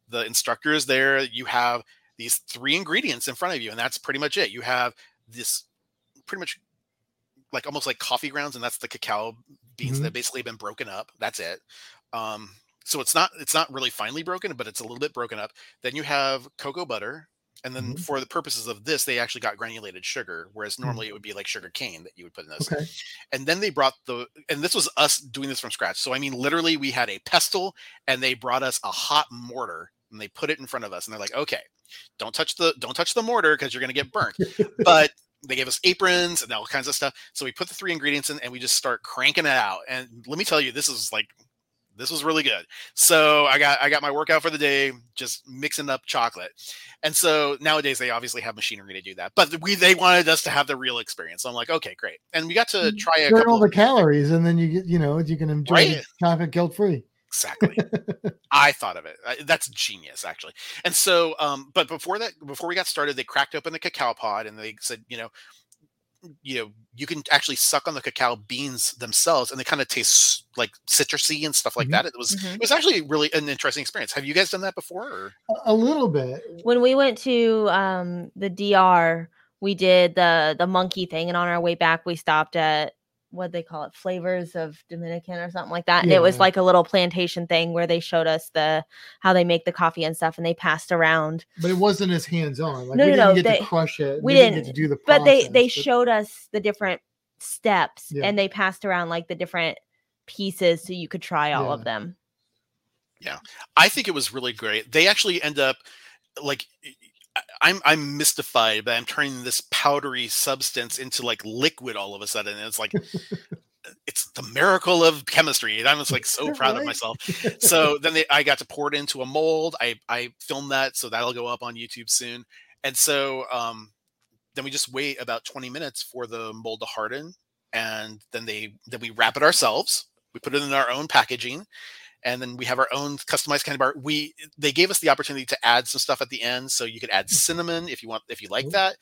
the instructors there. You have these three ingredients in front of you, and that's pretty much it. You have this pretty much like almost like coffee grounds, and that's the cacao beans Mhm. that basically have been broken up. That's it. Um, so it's not it's not really finely broken, but it's a little bit broken up. Then you have cocoa butter, and then Mhm. for the purposes of this, they actually got granulated sugar, whereas Mm. normally it would be like sugar cane that you would put in this okay. and then they brought the and this was us doing this from scratch so i mean literally we had a pestle and they brought us a hot mortar and they put it in front of us and they're like okay don't touch the don't touch the mortar because you're going to get burnt. But they gave us aprons and all kinds of stuff so we put the three ingredients in and we just start cranking it out and let me tell you this is like this was really good. So i got i got my workout for the day just mixing up chocolate. And so nowadays they obviously have machinery to do that but we they wanted us to have the real experience. So i'm like okay great. And we got to Mm, try a Burn all the calories, and then you get you know you can enjoy Right. chocolate guilt free. Exactly. I thought of it. That's genius, actually. And so, um, but before that, before we got started, they cracked open the cacao pod and they said, you know, you know, you can actually suck on the cacao beans themselves, and they kind of taste like citrusy and stuff like Mhm. that. It was, Mhm. it was actually really an interesting experience. Have you guys done that before? Or? A- A little bit. When we went to um, the DR, we did the the monkey thing, and on our way back, we stopped at what they call it, flavors of Dominican or something like that. And it was like a little plantation thing where they showed us the how they make the coffee and stuff, and they passed around. But it wasn't as hands on. Like No, we no, didn't no, get they- to crush it. we didn't, get didn't, to do the But they they process, showed us the different steps, Yeah. and they passed around like the different pieces so you could try all Yeah. of them. Yeah. I think it was really great. They actually end up like I- I'm I'm mystified, but I'm turning this powdery substance into like liquid all of a sudden. And it's like it's the miracle of chemistry. And I'm just like so proud of myself. So then they, I got to pour it into a mold. I I filmed that, so that'll go up on YouTube soon. And so um, then we just wait about 20 minutes for the mold to harden, and then they then we wrap it ourselves. We put it in our own packaging, and then we have our own customized candy bar. We they gave us the opportunity to add some stuff at the end, so you could add cinnamon if you want if you like that.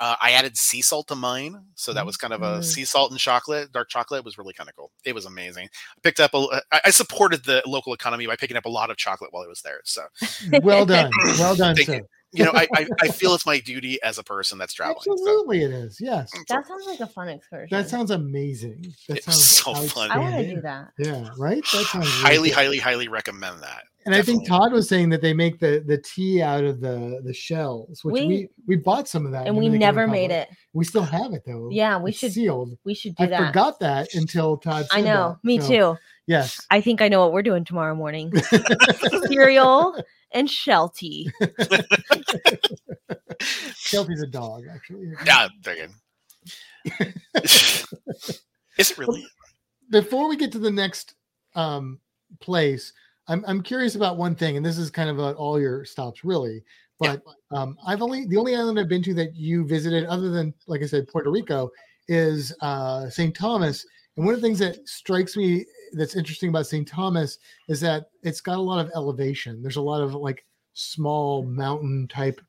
Uh, I added sea salt to mine, so that was kind of a Mm. sea salt and chocolate, dark chocolate. It was really kind of cool. It was amazing. I picked up a. I supported the local economy by picking up a lot of chocolate while I was there. So well done. Well done, sir. you know, I, I I feel it's my duty as a person that's traveling. So Absolutely, it is. Yes. Mm, that sounds like a fun excursion. That sounds amazing. That It was sounds so fun. I want to do that. Yeah, right. That sounds really highly, good. highly, highly recommend that. And I think. Todd was saying that they make the the tea out of the the shells, which we We- we, bought some of that, And we Dominican never made it. We still have it though. Yeah, we It's should sealed. we should do I that. forgot that until Todd. I know. that. Me So, too. Yes. I think I know what we're doing tomorrow morning. Cereal and shell tea. Shelby's a dog, actually. Yeah, very good. Is it really? before we get to the next um, place, I'm I'm curious about one thing, and this is kind of about all your stops, really. Yeah. But um, I've only the only island I've been to that you visited, other than like I said, Puerto Rico, is uh, St. Thomas. And one of the things that strikes me that's interesting about St. Thomas is that it's got a lot of elevation. There's a lot of like small mountain type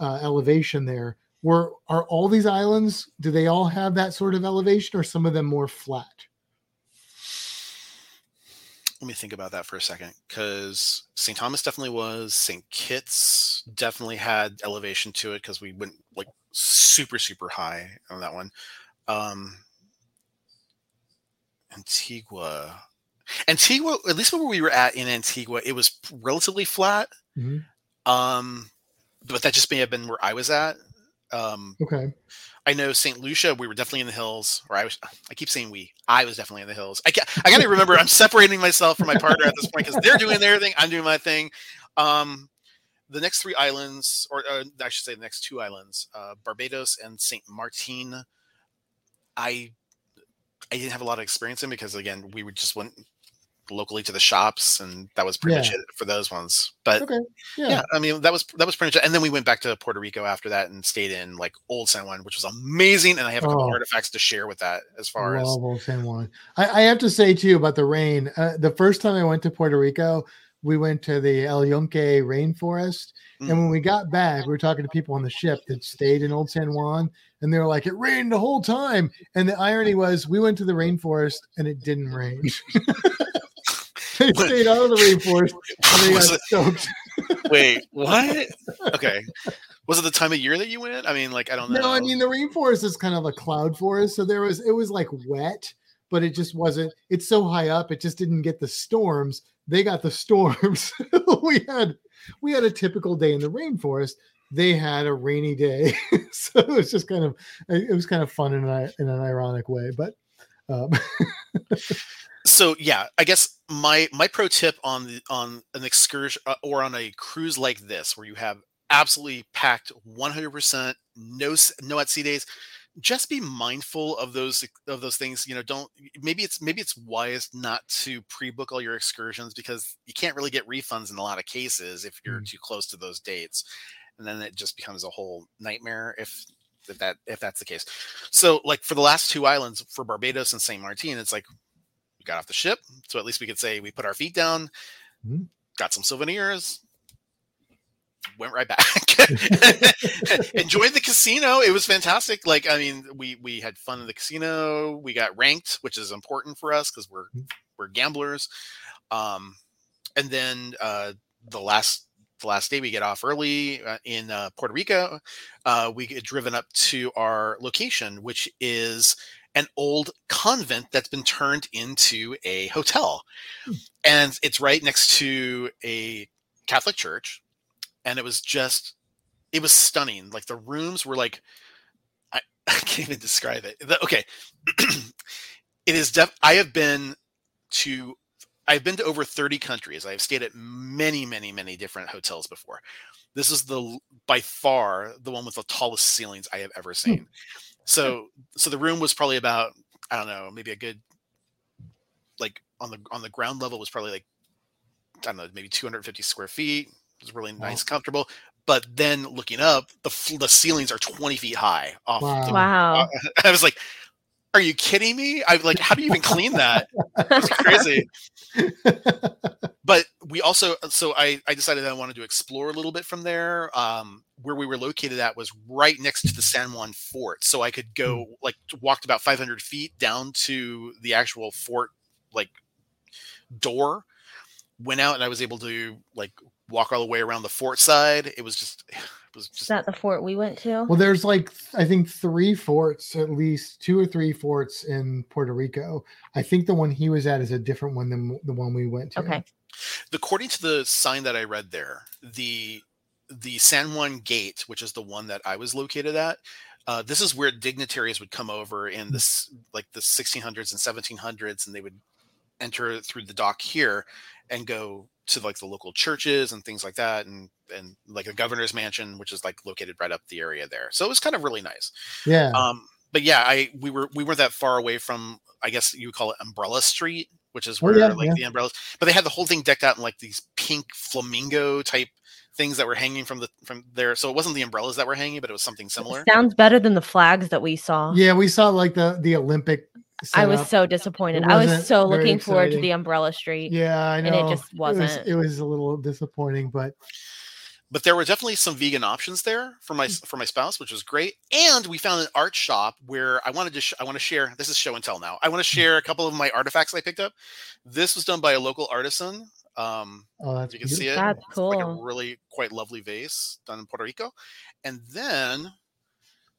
uh, elevation there. Were are all these islands? Do they all have that sort of elevation, or some of them more flat? Let me think about that for a second, because St. Thomas definitely was. St. Kitts definitely had elevation to it because we went like super, super high on that one. Um, Antigua, Antigua, at least where we were at in Antigua, it was relatively flat. Mhm. Um, but that just may have been where I was at. Um, Okay. I know St. Lucia, we were definitely in the hills, or I was, I keep saying we, I was definitely in the hills. I, I gotta remember I'm separating myself from my partner at this point because they're doing their thing, I'm doing my thing. Um, the next three islands, or uh, I should say the next two islands, uh, Barbados and St. Martin, I, I didn't have a lot of experience in because again, we would just went locally to the shops and that was pretty much it for those ones. But Okay. Yeah. yeah, I mean that was that was pretty much it. And then we went back to Puerto Rico after that and stayed in like Old San Juan, which was amazing. And I have a couple Oh. artifacts to share with that as far as Old San Juan. I, I have to say too about the rain. Uh, the first time I went to Puerto Rico, we went to the El Yunque rainforest, and Mm. when we got back, we were talking to people on the ship that stayed in Old San Juan, and they were like, "It rained the whole time." And the irony was, we went to the rainforest and it didn't rain. they stayed out of the rainforest and they got it- soaked. wait, what? Okay. Was it the time of year that you went? I mean, like I don't know. No, I mean the rainforest is kind of a cloud forest, so there was it was like wet, but it just wasn't. It's so high up, it just didn't get the storms. They got the storms. we had we had a typical day in the rainforest. They had a rainy day, so it was just kind of it was kind of fun in an in an ironic way. But um, so yeah i guess my my pro tip on the on an excursion uh, or on a cruise like this where you have absolutely packed 100% no no at sea days just be mindful of those of those things you know don't maybe it's maybe it's wise not to pre-book all your excursions because you can't really get refunds in a lot of cases if you're Mm. too close to those dates and then it just becomes a whole nightmare if if that if that's the case so like for the last two islands for barbados and saint martin it's like we got off the ship so at least we could say we put our feet down Mhm. got some souvenirs went right back. Enjoyed the casino. It was fantastic. Like i mean we we had fun in the casino. We got ranked which is important for us because we're Mhm. we're gamblers. Um and then uh the last the last day we get off early uh, in uh, Puerto Rico, uh, we get driven up to our location, which is an old convent that's been turned into a hotel, Hmm. and it's right next to a Catholic church, and it was just it was stunning. Like the rooms were like I, I can't even describe it. The- okay, it is. Def- I have been to I've been to over 30 countries. I've stayed at many, many, many different hotels before. This is the by far the one with the tallest ceilings I have ever hmm. seen. So so the room was probably about I don't know, maybe a good like on the on the ground level was probably like I don't know, maybe 250 square feet. It was really nice, comfortable. But then looking up, the the ceilings are 20 feet high off. Wow. The, Wow. I was like, "Are you kidding me? I like, how do you even clean that? It's crazy." but we also so I, I decided I wanted to explore a little bit from there. Um, where we were located at was right next to the San Juan Fort, so I could go like walked about 500 feet down to the actual fort like door. Went out and I was able to like walk all the way around the fort side. It was just it was Is just that the fort we went to? well, there's like I think three forts, at least two or three forts in Puerto Rico. I think the one he was at is a different one than the one we went to. Okay. according to the sign that I read there, the the San Juan Gate, which is the one that I was located at, uh, this is where dignitaries would come over in this like the 1600s and 1700s, and they would enter through the dock here and go to like the local churches and things like that, and and like the governor's mansion, which is like located right up the area there. So it was kind of really nice. Yeah. Um, but yeah, I we were we weren't that far away from I guess you would call it Umbrella Street, which is Oh, where yeah, like yeah. the umbrellas. But they had the whole thing decked out in like these pink flamingo type things that were hanging from the from there. So it wasn't the umbrellas that were hanging, but it was something similar. Sounds better than the flags that we saw. yeah, we saw like the the Olympic. I was setup. so disappointed. I was so very looking forward to the umbrella street. Yeah, I know. and it just was, wasn't. it was a little disappointing, but But there were definitely some vegan options there for my for my spouse, which was great. And we found an art shop where I wanted to sh- I want to share. This is show and tell now. I want to share a couple of my artifacts I picked up. This was done by a local artisan. Um, oh, that's you can see it. That's It's like a cool. really quite lovely vase done in Puerto Rico. And then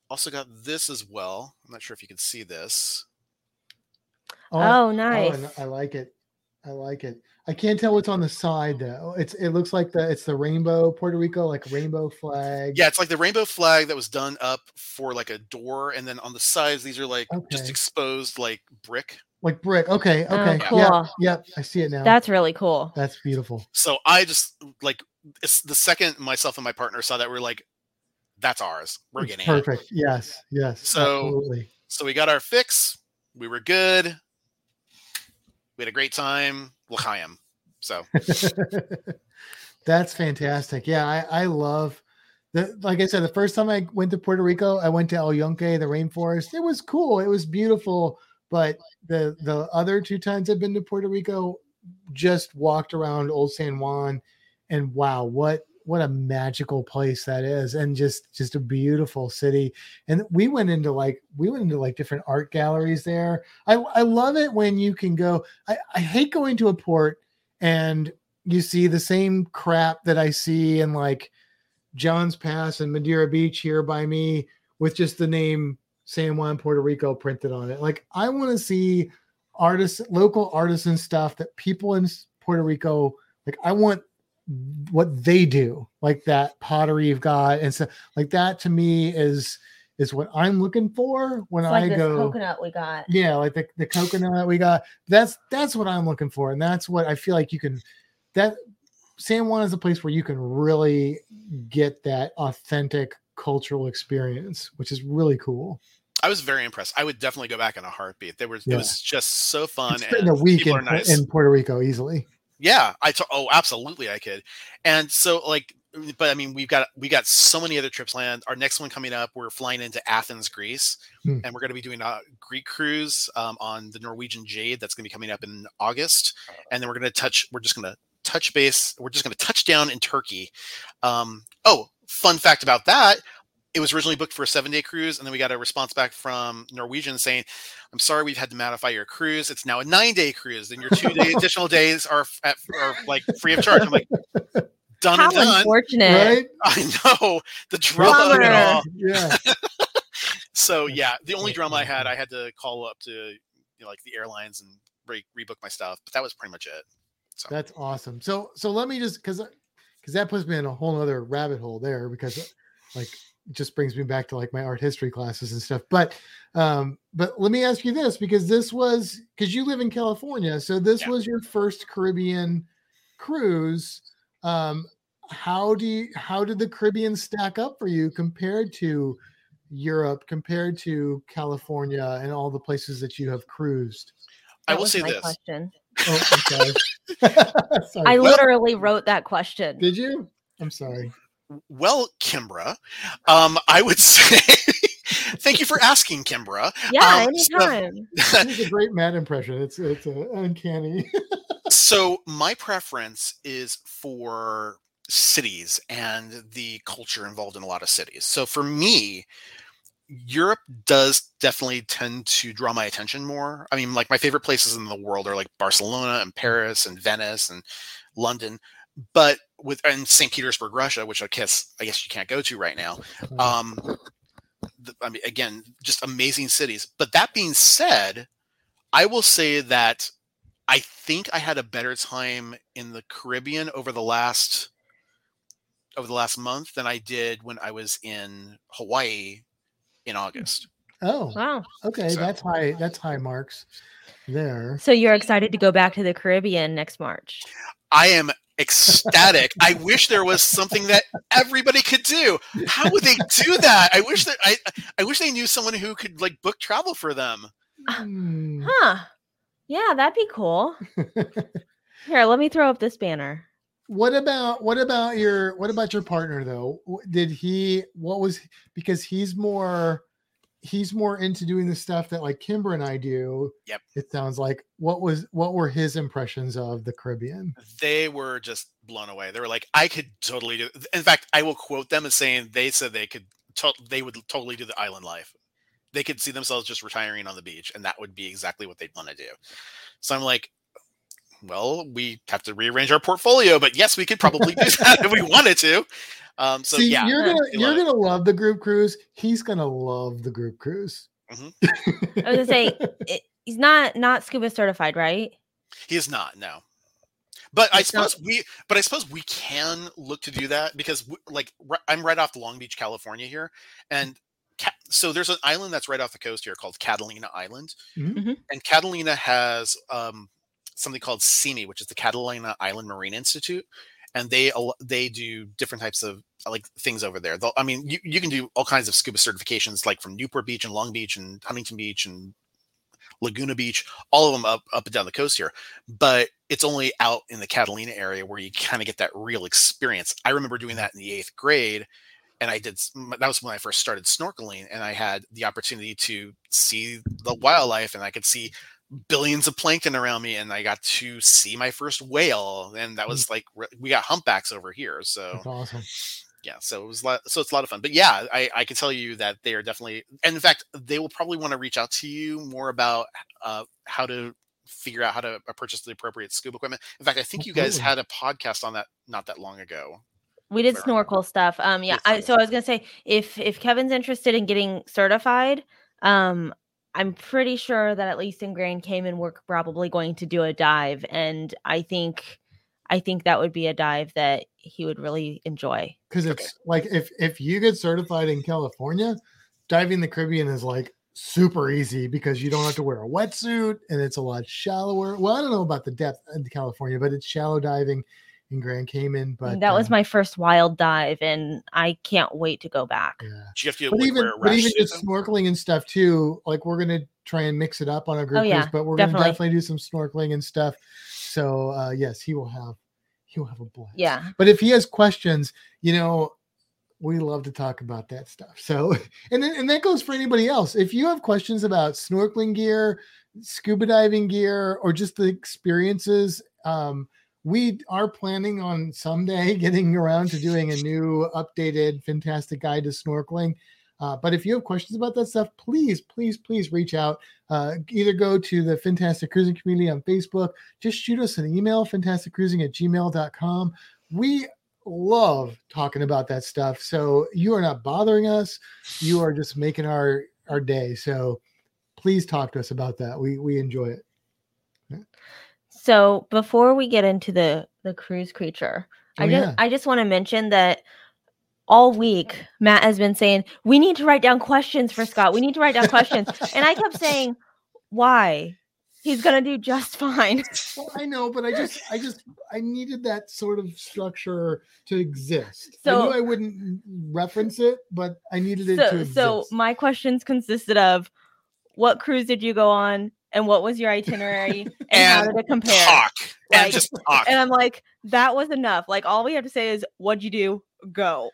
also got this as well. I'm not sure if you can see this. Oh, oh, I- nice. I like it. I like it. I can't tell what's on the side though. It's it looks like the it's the rainbow Puerto Rico like rainbow flag. Yeah, it's like the rainbow flag that was done up for like a door, and then on the sides these are like just exposed like brick. Like brick. Okay. Oh, Okay. cool. Yeah. Yep. I see it now. That's really cool. That's beautiful. So I just like it's the second myself and my partner saw that we are like, that's ours. We're It's getting it. perfect. Yes. Yes. So- absolutely. So we got our fix. We were good. We had a great time. L'chaim. So That's fantastic. Yeah, I, I love the like I said, the first time I went to Puerto Rico, I went to El Yunque, the rainforest. It was cool, it was beautiful. But the the other two times I've been to Puerto Rico, just walked around Old San Juan and wow, what what a magical place that is and just just a beautiful city and we went into like we went into like different art galleries there i i love it when you can go i i hate going to a port and you see the same crap that I see in like John's Pass and Madeira Beach here by me with just the name San Juan, Puerto Rico printed on it. Like I want to see artists, local artisan stuff that people in Puerto Rico like. I want what they do, like that pottery you've got, and so like that to me is is what I'm looking for when It's I like this go. coconut we got. Yeah, like the, the coconut we got. That's that's what I'm looking for. And that's what I feel like you can that San Juan is a place where you can really get that authentic cultural experience, which is really cool. I was very impressed. I would definitely go back in a heartbeat. There was Yeah. it was just so fun. It's in a and week in, nice. in Puerto Rico easily. Yeah, I to- oh absolutely I could. And so like but I mean we've got we got so many other trips planned. Our next one coming up, we're flying into Athens, Greece, Hmm. and we're going to be doing a Greek cruise um, on the Norwegian Jade that's going to be coming up in August. And then we're going to touch we're just going to touch base. We're just going to touch down in Turkey. Um, oh, fun fact about that. It was originally booked for a seven day cruise, and then we got a response back from Norwegian saying, I'm sorry, we've had to modify your cruise. It's now a nine day cruise, and your two day additional days are, at, are like free of charge. I'm like, done How and done. unfortunate. Right? I know the drama of it all. Yeah. So yeah, the only That's drama I had. I had to call up to you know, like the airlines and re- rebook my stuff, but that was pretty much it. So That's awesome. So so let me just because because that puts me in a whole other rabbit hole there because like it just brings me back to like my art history classes and stuff. But um but let me ask you this because this was because you live in California, so this Yeah. was your first Caribbean cruise. Um how do you how did the Caribbean stack up for you compared to Europe, compared to California and all the places that you have cruised? I will say my this. Question. Oh, I'm sorry. Sorry. I Well- literally wrote that question. Did you? I'm sorry. Well, Kimber, um, I would say thank you for asking, Kimber. yeah, um, so- anytime. It's a great Matt impression. It's it's uh, uncanny. so my preference is for cities and the culture involved in a lot of cities. So for me, Europe does definitely tend to draw my attention more. I mean, like my favorite places in the world are like Barcelona and Paris and Venice and London, but with and St. Petersburg, Russia, which I guess I guess you can't go to right now. Um, the, I mean, again, just amazing cities. But that being said, I will say that I think I had a better time in the Caribbean over the last over the last month than I did when I was in Hawaii in August. oh, Wow. okay. So- That's high. That's high marks there. So you're excited to go back to the Caribbean next March? I am ecstatic. I wish there was something that everybody could do. How would they do that? I wish that I I wish they knew someone who could like book travel for them. Hmm. Huh. Yeah, that'd be cool. Here, let me throw up this banner. What about what about your what about your partner though? Did he what was because he's more he's more into doing the stuff that like Kimber and I do. Yep. It sounds like what was what were his impressions of the Caribbean? They were just blown away. They were like, I could totally do. In fact, I will quote them as saying they said they could to- they would totally do the island life. They could see themselves just retiring on the beach, and that would be exactly what they'd want to do. So I'm like, well, we have to rearrange our portfolio, but yes, we could probably do that if we wanted to. Um, so See, yeah, you're gonna They you're love gonna love the group cruise. He's gonna love the group cruise. I was gonna say it, he's not not scuba certified, right? He is not. No. But I It's not- suppose we, but I suppose we can look to do that because, we, like, ri- I'm right off the Long Beach, California here, and so there's an island that's right off the coast here called Catalina Island, Mhm. Mhm. and Catalina has um, something called CIMI, which is the Catalina Island Marine Institute, and they they do different types of like things over there. They'll, I mean, you, you can do all kinds of scuba certifications, like from Newport Beach and Long Beach and Huntington Beach and Laguna Beach, all of them up up and down the coast here. But it's only out in the Catalina area where you kind of get that real experience. I remember doing mm-hmm. that in the eighth grade, and I did. That was when I first started snorkeling, and I had the opportunity to see the wildlife, and I could see billions of plankton around me, and I got to see my first whale, and that was like we got humpbacks over here, so That's awesome. yeah so it was a lot, so it's a lot of fun but yeah i i can tell you that they are definitely and in fact they will probably want to reach out to you more about uh how to figure out how to uh, purchase the appropriate scuba equipment in fact i think you guys had a podcast on that not that long ago We did snorkel stuff. Um, yeah. I, so I was gonna say, if if Kevin's interested in getting certified, um, I'm pretty sure that at least in Grand Cayman, we're probably going to do a dive, and I think, I think that would be a dive that he would really enjoy. Because it's like if if you get certified in California, diving the Caribbean is like super easy because you don't have to wear a wetsuit and it's a lot shallower. Well, I don't know about the depth in California, but it's shallow diving in Grand Cayman. But that was um, my first wild dive, and I can't wait to go back. yeah. do you have to But like, even but even just snorkeling and stuff too. Like we're gonna try and mix it up on our group Oh, yeah, cruise, but we're gonna definitely. definitely do some snorkeling and stuff. So uh yes, he will have he'll have a blast. Yeah. But if he has questions, you know, we love to talk about that stuff. So, and then, and that goes for anybody else. If you have questions about snorkeling gear, scuba diving gear, or just the experiences, um, we are planning on someday getting around to doing a new updated fantastic guide to snorkeling. Uh, but if you have questions about that stuff, please, please, please reach out. Uh, either go to the Fantastic Cruising community on Facebook, just shoot us an email, fantasticcruising at gmail.com. We love talking about that stuff. So you are not bothering us. You are just making our our day. So please talk to us about that. We we enjoy it. So before we get into the the cruise creature, Oh, I just yeah. I just want to mention that all week Matt has been saying we need to write down questions for Scott. We need to write down questions, and I kept saying why. He's gonna do just fine. Well, I know, but I just I just I needed that sort of structure to exist. So I So- knew I wouldn't reference it, but I needed it to exist. so my questions consisted of what cruise did you go on and what was your itinerary and, how did it compare? talk and just talk And I'm like, that was enough. Like all we have to say is what'd you do? Go.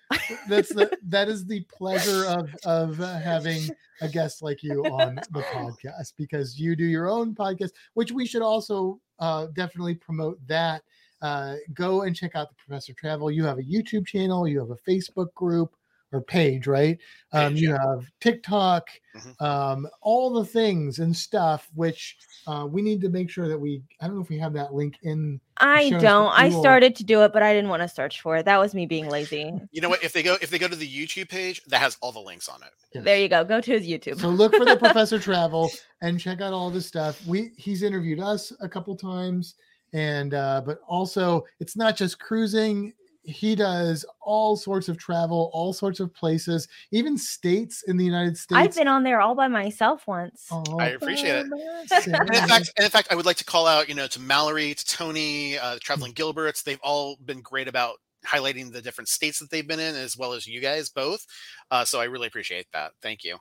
that's the that is the pleasure of of uh, having a guest like you on the podcast because you do your own podcast which we should also uh definitely promote that uh go and check out the professor travel you have a youtube channel you have a facebook group or page right um Page, you yeah. have tiktok Mhm. um all the things and stuff which uh we need to make sure that we i don't know if we have that link in I don't. I started to do it, but I didn't want to search for it. That was me being lazy. you know what if they go if they go to the youtube page that has all the links on it There you go. Go to his YouTube. So look for the Professor Travel and check out all this stuff. We he's interviewed us a couple times, and uh, but also it's not just cruising. He does all sorts of travel, all sorts of places, even states in the United States. I've been on there all by myself once. all I appreciate it. And in fact, and in fact, I would like to call out, you know, to Mallory, to Tony, uh, Traveling Gilberts. They've all been great about highlighting the different states that they've been in, as well as you guys both. Uh, so I really appreciate that. Thank you.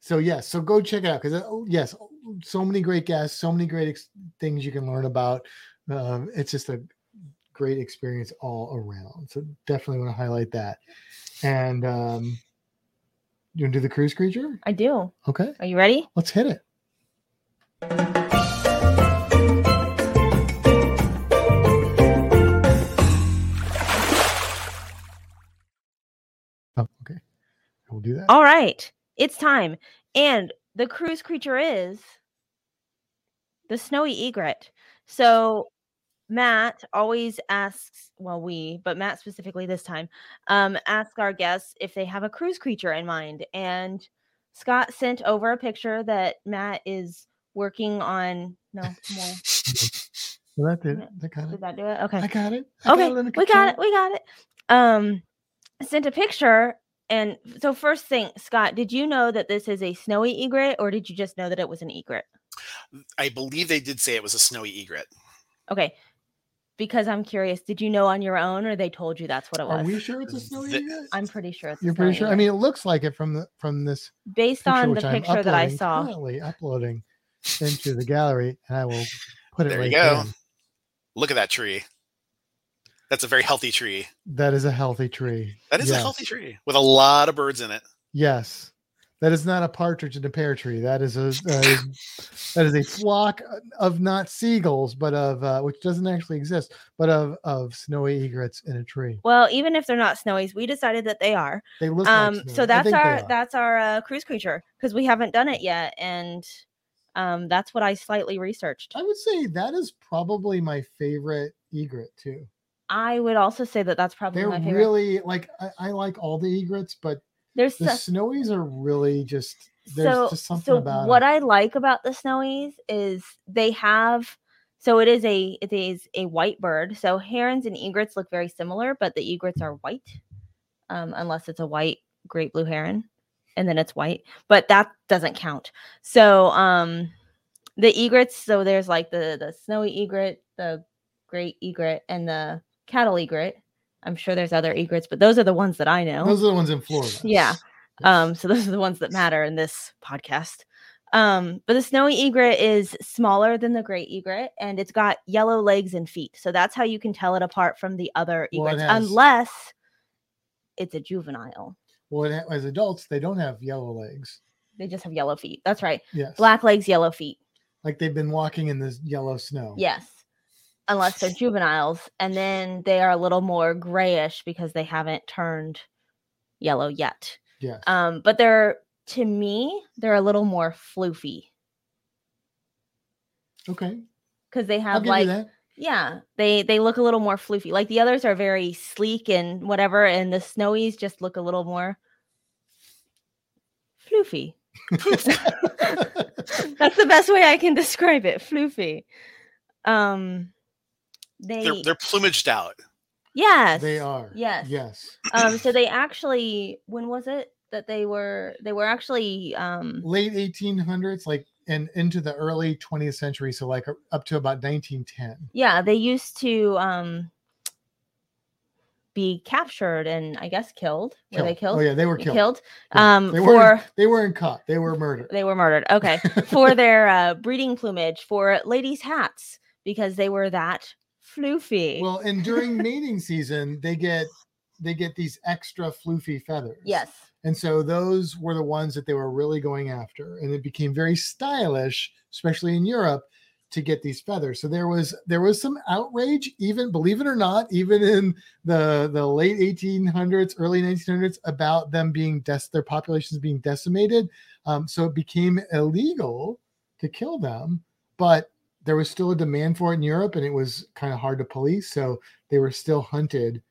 So yes, so go check it out because yes, so many great guests, so many great ex- things you can learn about. Um, it's just a great experience all around. So definitely want to highlight that. And um, you want to do the cruise creature? I do. Okay, Are you ready? let's hit it. Oh, okay. We'll do that. All right. It's time. And the cruise creature is the snowy egret. So Matt always asks, well, we, but Matt specifically this time, um, ask our guests if they have a cruise creature in mind. And Scott sent over a picture that Matt is working on. No, more. Well, that did. Yeah. That got Did it. that do it? Okay. I got it. I okay. got it we got it. We got it. Um, sent a picture. And so first thing, Scott, did you know that this is a snowy egret, or did you just know that it was an egret? I believe they did say it was a snowy egret. Okay. Because I'm curious, did you know on your own, or they told you that's what it was? Are we sure it's a snowy The- egret? I'm pretty sure it's. a You're pretty snowy sure. I mean, it looks like it from the from this based picture, on the which picture that I uploading- saw. Currently uploading into the gallery, and I will put it There right you go. there. Look at that tree. That's a very healthy tree. That is a healthy tree. That is yes. a healthy tree with a lot of birds in it. Yes. That is not a partridge in a pear tree. That is a that is, that is a flock of not seagulls, but of uh, which doesn't actually exist, but of of snowy egrets in a tree. Well, even if they're not snowies, we decided that they are. They look Um, like so that's our that's our uh, cruise creature because we haven't done it yet, and um, that's what I slightly researched. I would say that is probably my favorite egret too. I would also say that that's probably They're my favorite. really like I, I like all the egrets, but There's the so, snowies are really just there's so, just something so about what. I like about the snowies is they have so it is a it is a white bird. So herons and egrets look very similar, but the egrets are white, um, unless it's a white great blue heron, and then it's white. But that doesn't count. So um, the egrets. So there's like the the snowy egret, the great egret, and the cattle egret. I'm sure there's other egrets, but those are the ones that I know. those are the ones in Florida. Yeah. Um, so those are the ones that matter in this podcast. Um, but the snowy egret is smaller than the great egret, and it's got yellow legs and feet. So that's how you can tell it apart from the other Well, it egrets, has- unless it's a juvenile. well, it, as adults, they don't have yellow legs. They just have yellow feet. That's right. Yes, Black legs, yellow feet. like they've been walking in this yellow snow. Yes. Unless they're juveniles. And then they are a little more grayish because they haven't turned yellow yet. Yes. Um, but they're to me, they're a little more floofy okay. because they have like yeah they they look a little more floofy like the others are very sleek and whatever and the snowies just look a little more floofy that's the best way i can describe it floofy um they They're they're plumaged out. yes they are. yes. Yes. um so they actually when was it that they were they were actually um Late 1800s, like and into the early 20th century, so like up to about 1910. yeah they used to um be captured and i guess killed were they killed Oh yeah, they were killed. killed Yeah. um they for weren't. They weren't caught. They were murdered. they were murdered okay for their uh, breeding plumage for ladies hats because they were that floofy Well, and during mating season, they get they get these extra floofy feathers. yes And so those were the ones that they were really going after. And it became very stylish, especially in Europe, to get these feathers. So there was there was some outrage, even believe it or not, even in the the late 1800s, early 1900s, about them being des- their populations being decimated. Um, so it became illegal to kill them, but there was still a demand for it in Europe, and it was kind of hard to police. So they were still hunted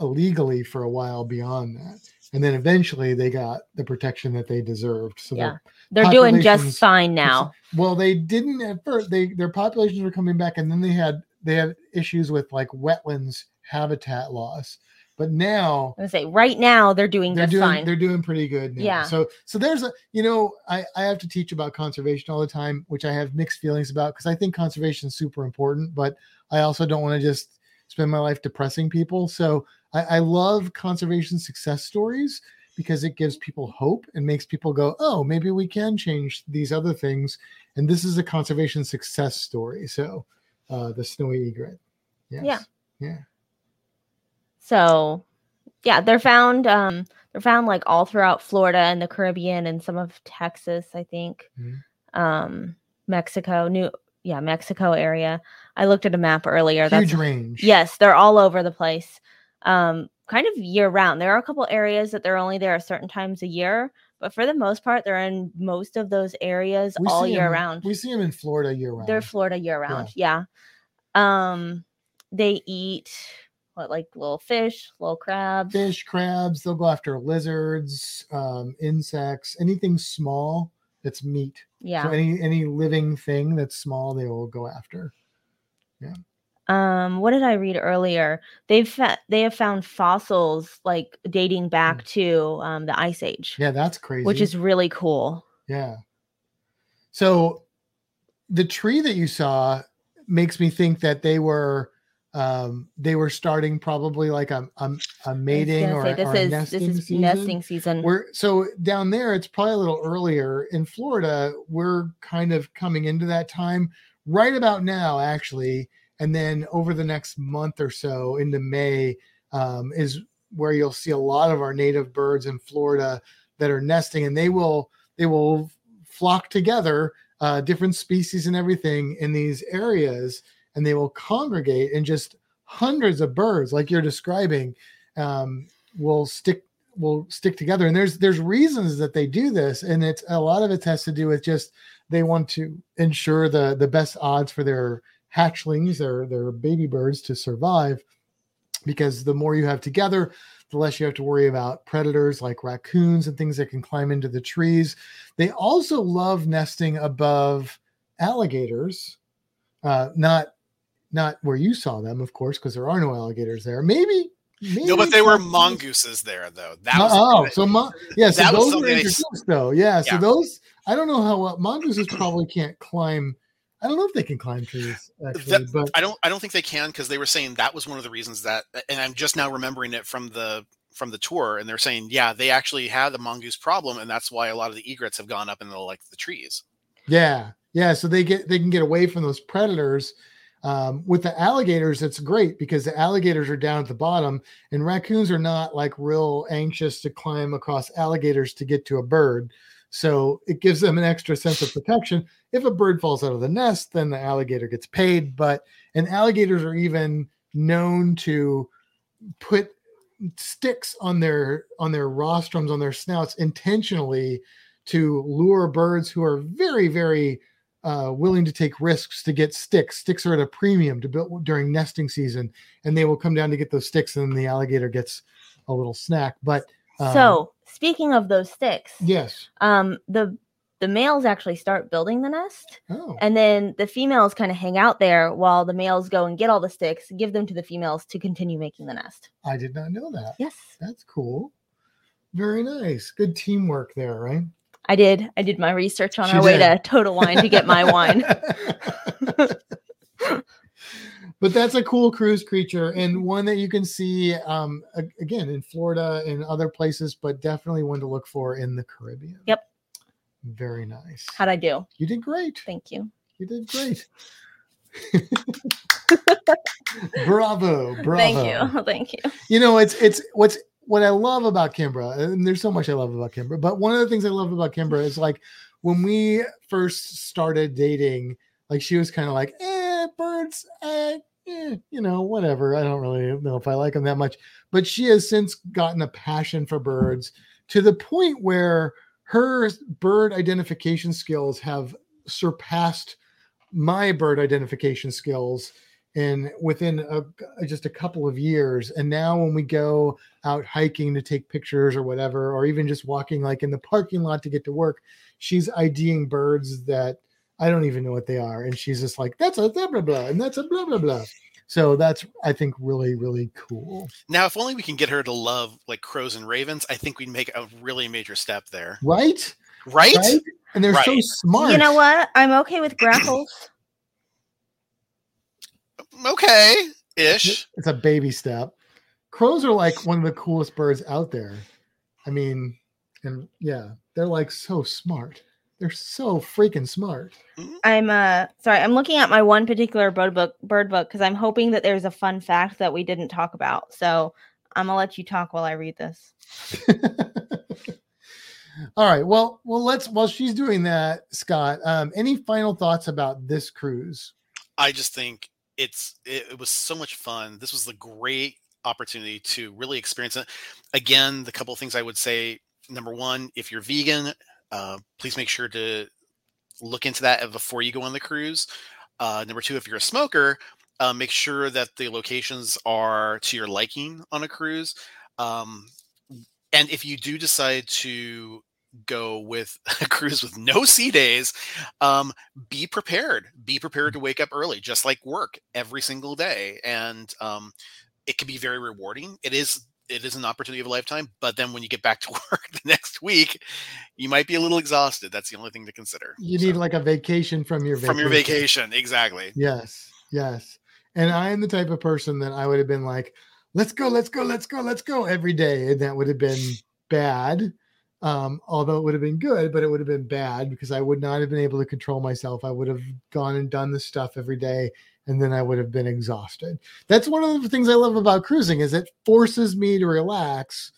illegally for a while beyond that and then eventually they got the protection that they deserved. So Yeah. they're doing just fine now well, they didn't at first. They their populations were coming back, and then they had they had issues with like wetlands habitat loss. But now i say right now they're doing they're doing fine they're doing pretty good now. Yeah. So so there's a you know I I have to teach about conservation all the time, which I have mixed feelings about because I think conservation is super important, but I also don't want to just spend my life depressing people. So I, I love conservation success stories because it gives people hope and makes people go, oh, maybe we can change these other things. And this is a conservation success story. So uh, the snowy egret. Yes. Yeah. Yeah. So yeah they're found um they're found like all throughout florida and the caribbean and some of texas i think Mhm. um mexico new yeah mexico area i looked at a map earlier Huge that's range. Yes, they're all over the place. Um, kind of year round. There are a couple areas that they're only there at certain times a year, but for the most part, they're in most of those areas We all year year 'em- round. We see them in Florida year round. They're Florida year round. Yeah. Um, they eat like little fish, little crabs. fish, crabs. They'll go after lizards, um, insects, anything small that's meat. Yeah. So any any living thing that's small, they will go after. Yeah. Um, what did I read earlier? They've fa- they have found fossils like dating back to um, the Ice Age, Yeah, that's crazy. which is really cool. Yeah. So the tree that you saw makes me think that they were um they were starting probably like a a mating or, say, a- this or a is nesting this is season. nesting season. We're so down there it's probably a little earlier in Florida we're kind of coming into that time right about now actually and then over the next month or so into May um, is where you'll see a lot of our native birds in Florida that are nesting and they will they will flock together uh, different species and everything in these areas and they will congregate and just hundreds of birds like you're describing um, will stick will stick together. And there's there's reasons that they do this and it's a lot of it has to do with just they want to ensure the the best odds for their hatchlings their their baby birds to survive because the more you have together the less you have to worry about predators like raccoons and things that can climb into the trees. They also love nesting above alligators uh not not where you saw them of course because there are no alligators there maybe No, but they were mongooses there, though. That was oh, so mon- yeah, so those were something they- though. Yeah, so Yeah. those I don't know how well mongooses probably can't climb. I don't know if they can climb trees actually, That- but I don't I don't think they can because they were saying that was one of the reasons that and I'm just now remembering it from the from the tour and they're saying yeah they actually had the mongoose problem and that's why a lot of the egrets have gone up in the like the trees. yeah, yeah. So they get they can get away from those predators. Um, with the alligators, it's great because the alligators are down at the bottom, and raccoons are not like real anxious to climb across alligators to get to a bird. So it gives them an extra sense of protection. If a bird falls out of the nest, then the alligator gets paid. But and alligators are even known to put sticks on their on their rostrums on their snouts intentionally to lure birds who are very very uh, willing to take risks to get sticks. Sticks are at a premium to build during nesting season, and they will come down to get those sticks, and then the alligator gets a little snack. But um, so speaking of those sticks, yes, um, the the males actually start building the nest, oh, and then the females kind of hang out there while the males go and get all the sticks, give them to the females to continue making the nest. I did not know that. Yes, That's cool. Very nice. Good teamwork there, right? I did. I did my research on She our way to Total Wine to get my wine. but that's a cool cruise creature and one that you can see um, again in Florida and other places, but definitely one to look for in the Caribbean. Yep. Very nice. How'd I do? You did great. Thank you. You did great. bravo, bravo. Thank you. Thank you. You know, it's it's what's what I love about Kimber, and there's so much I love about Kimber, but one of the things I love about Kimber is like when we first started dating, like she was kind of like, eh, birds, eh, eh, you know, whatever. I don't really know if I like them that much. But she has since gotten a passion for birds to the point where her bird identification skills have surpassed my bird identification skills in within a, just a couple of years and now when we go out hiking to take pictures or whatever or even just walking like in the parking lot to get to work she's IDing birds that I don't even know what they are and she's just like that's a blah blah blah and that's a blah blah blah so that's I think really really cool Now, if only we can get her to love like crows and ravens, I think we'd make a really major step there. right Right? right and they're so Right. smart You know what? I'm okay with grackles. Okay. Ish. it's a baby step crows are like one of the coolest birds out there I mean and yeah they're like so smart they're so freaking smart I'm uh sorry, I'm looking at my one particular bird book bird book because I'm hoping that there's a fun fact that we didn't talk about. So I'm gonna let you talk while I read this. All right. Well, well, let's while she's doing that, Scott. Um, any final thoughts about this cruise? I just think it's it, it was so much fun. This was a great opportunity to really experience it. Again, the couple things I would say: number one, if you're vegan, uh, please make sure to look into that before you go on the cruise. Uh, number two, if you're a smoker, uh, make sure that the locations are to your liking on a cruise. Um, and if you do decide to go with a cruise with no sea days, um, be prepared. Be prepared to wake up early, just like work every single day, and um, it can be very rewarding. It is it is an opportunity of a lifetime. But then when you get back to work the next week, you might be a little exhausted. That's the only thing to consider. You So, need like a vacation from your from your vacation, exactly. Yes, yes. And I am the type of person that I would have been like, let's go, let's go, let's go, let's go every day. And that would have been bad. Um, although it would have been good, but it would have been bad because I would not have been able to control myself. I would have gone and done this stuff every day and then I would have been exhausted. That's one of the things I love about cruising is it forces me to relax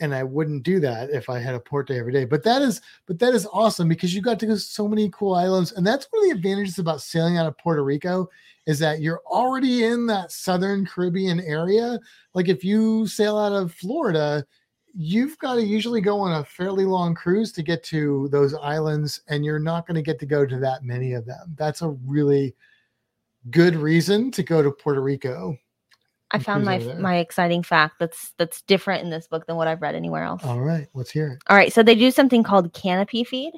and I wouldn't do that if I had a port day every day. But that is but that is awesome because you got to go to so many cool islands and that's one of the advantages about sailing out of Puerto Rico is that you're already in that southern Caribbean area. Like if you sail out of Florida, you've got to usually go on a fairly long cruise to get to those islands and you're not going to get to go to that many of them. That's a really good reason to go to Puerto Rico. I found my my exciting fact that's that's different in this book than what I've read anywhere else. All right, let's hear it. All right, so they do something called canopy feed.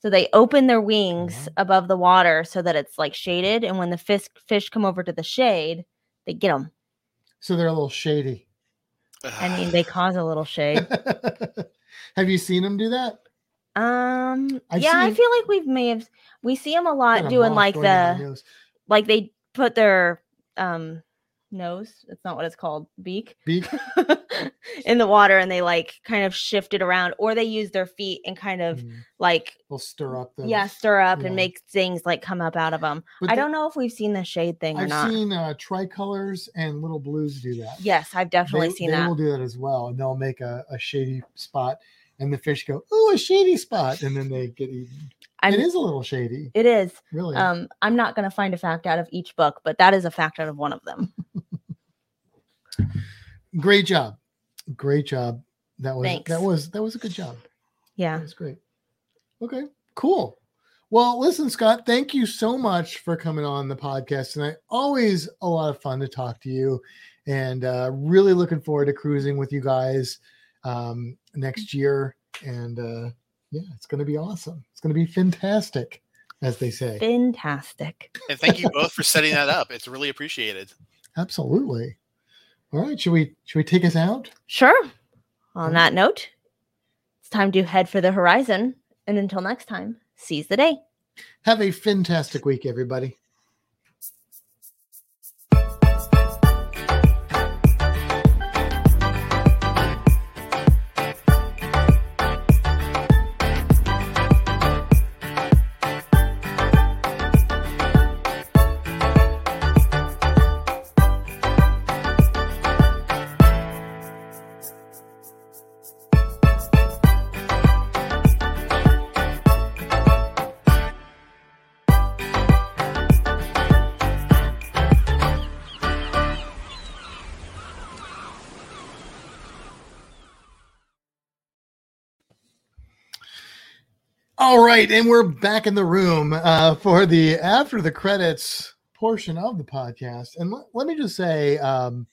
So they open their wings Mhm. above the water so that it's like shaded, and when the fish fish come over to the shade, they get them. So they're a little shady. I mean, they cause a little shade. Have you seen them do that? Um, I've yeah, I feel like we've may have we see them a lot doing like the like they put their um nose. It's not what it's called, beak. beak. in the water and they like kind of shift it around or they use their feet and kind of Mm, like They'll stir up the. yeah stir up yeah. and make things like come up out of them But i the- don't know if we've seen the shade thing or I've not seen uh, tricolors and little blues do that. yes i've definitely they, seen they that will do that as well, and they'll make a, a shady spot, and the fish go, "Oh, a shady spot," and then they get eaten. I'm, it is a little shady, it is really. um i'm not going to find a fact out of each book but that is a fact out of one of them Great job, great job. That was Thanks. that was that was a good job. yeah That was great. Okay, cool. Well, listen, Scott, thank you so much for coming on the podcast tonight. Always a lot of fun to talk to you, and uh, really looking forward to cruising with you guys um, next year. And uh, yeah, it's going to be awesome. It's going to be fantastic, as they say. fantastic And thank you both for setting that up. It's really appreciated. Absolutely. All right, should we should we take us out? sure on Yeah. that note it's time to head for the horizon and until next time seize the day Have a fantastic week, everybody. All right, and we're back in the room uh, for the after the credits portion of the podcast. And let, let me just say, um,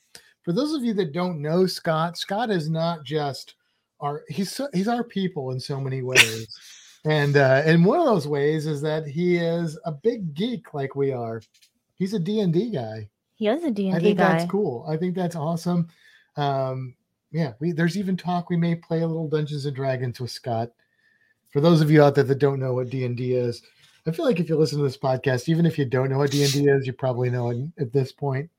for those of you that don't know Scott, Scott is not just our he's so, he's our people in so many ways. and uh, and one of those ways is that he is a big geek like we are. He's a D and D guy. he is a d&d I think guy that's cool. I think that's awesome. Um, yeah, we there's even talk we may play a little Dungeons and Dragons with Scott. For those of you out there that don't know what D and D is, I feel like if you listen to this podcast, even if you don't know what D and D is, you probably know it at this point.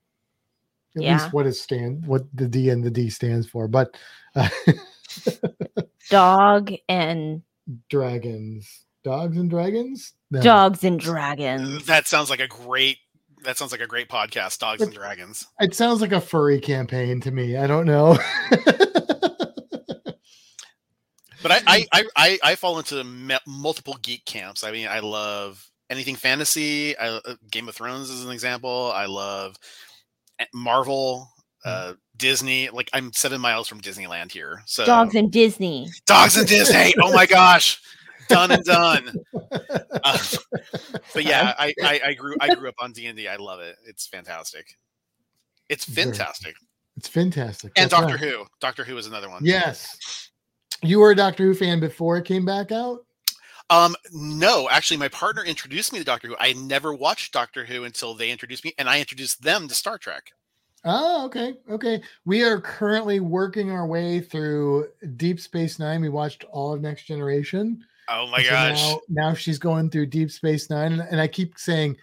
At Yeah. least what it stand, what the D and the D stands for. But uh, dog and dragons, dogs and dragons, No. dogs and dragons That sounds like a great. That sounds like a great podcast, Dogs and Dragons. It sounds like a furry campaign to me. I don't know. But I I I, I, I fall into me- multiple geek camps. I mean, I love anything fantasy. I, uh, Game of Thrones is an example. I love eh, Marvel, uh, Disney. Like I'm seven miles from Disneyland here. So dogs and disney dogs and Disney. Oh my gosh, done and done. Uh, but yeah, I, I I grew I grew up on D and I love it. It's fantastic. It's fantastic. it's fantastic. And That's Doctor right. Who. Doctor Who is another one. Yes. You were a Doctor Who fan before it came back out. Um, no, actually, my partner introduced me to Doctor Who. I never watched Doctor Who until they introduced me, and I introduced them to Star Trek. Oh, okay. Okay. We are currently working our way through Deep Space Nine. We watched all of Next Generation. Oh my so gosh! Now, now she's going through Deep Space Nine. And, and I keep saying,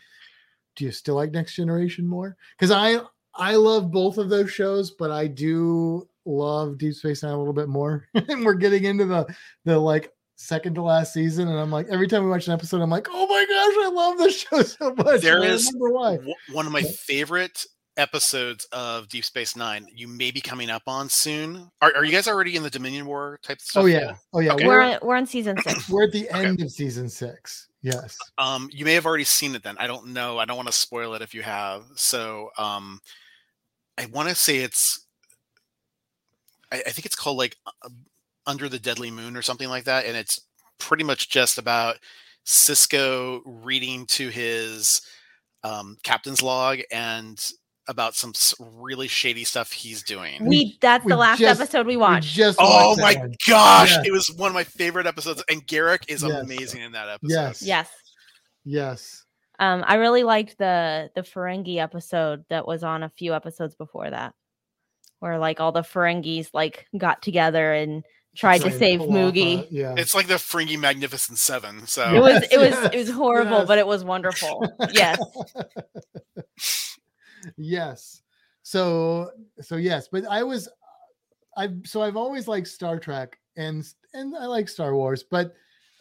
Do you still like Next Generation more? Because I I love both of those shows, but I do love Deep Space Nine a little bit more. and we're getting into the the like second to last season. And I'm like, every time we watch an episode, I'm like, oh my gosh, I love this show so much. There and I is why. W- one of my favorite episodes of Deep Space Nine. You may be coming up on soon. Are, are you guys already in the Dominion War type stuff? Oh yet? yeah. Oh yeah. Okay. We're We're, on, we're on season six. we're at the Okay. end of season six. Yes. Um, you may have already seen it then. I don't know. I don't want to spoil it if you have. So, um, I want to say it's. I, I think it's called like uh, Under the Deadly Moon or something like that, and it's pretty much just about Sisko reading to his um, captain's log and about some really shady stuff he's doing. We that's we the last just- episode we We watched. just Oh my that one. gosh, Yeah. it was one of my favorite episodes, and Garak is Yes. amazing in that episode. Yes. yes. Yes. Um, I really liked the the Ferengi episode that was on a few episodes before that, where like all the Ferengis like got together and tried to save pull off, Moogie. uh, yeah. It's like the Ferengi Magnificent Seven. So It was Yes, it was yes, it was horrible, yes. but it was wonderful. Yes. yes. So so yes, but I was I've so I've always liked Star Trek and and I like Star Wars, but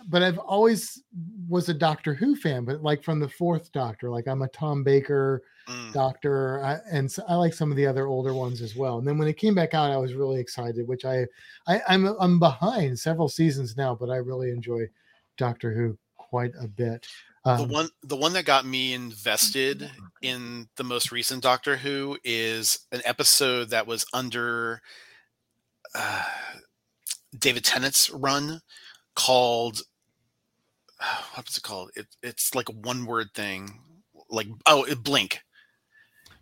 but I've always was a Doctor Who fan, but like from the fourth Doctor, like I'm a Tom Baker Mm. Doctor, I, and so I like some of the other older ones as well. And then when it came back out, I was really excited, which I, I I'm I'm behind several seasons now, but I really enjoy Doctor Who quite a bit. the Um, one the one that got me invested in the most recent Doctor Who is an episode that was under uh, David Tennant's run called what was it called? It, it's like a one word thing, like oh, it, Blink,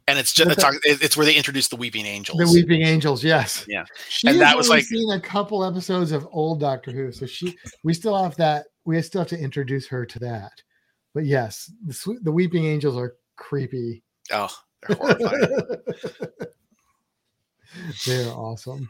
and it's just it's, that? talk- it- it's where they introduced the Weeping Angels. The Weeping Angels, yes. Yeah. She's And that was like- seen a couple episodes of old Doctor Who, so she we still have that. We still have to introduce her to that. But yes, the, the Weeping Angels are creepy. oh, they're horrifying. They're awesome.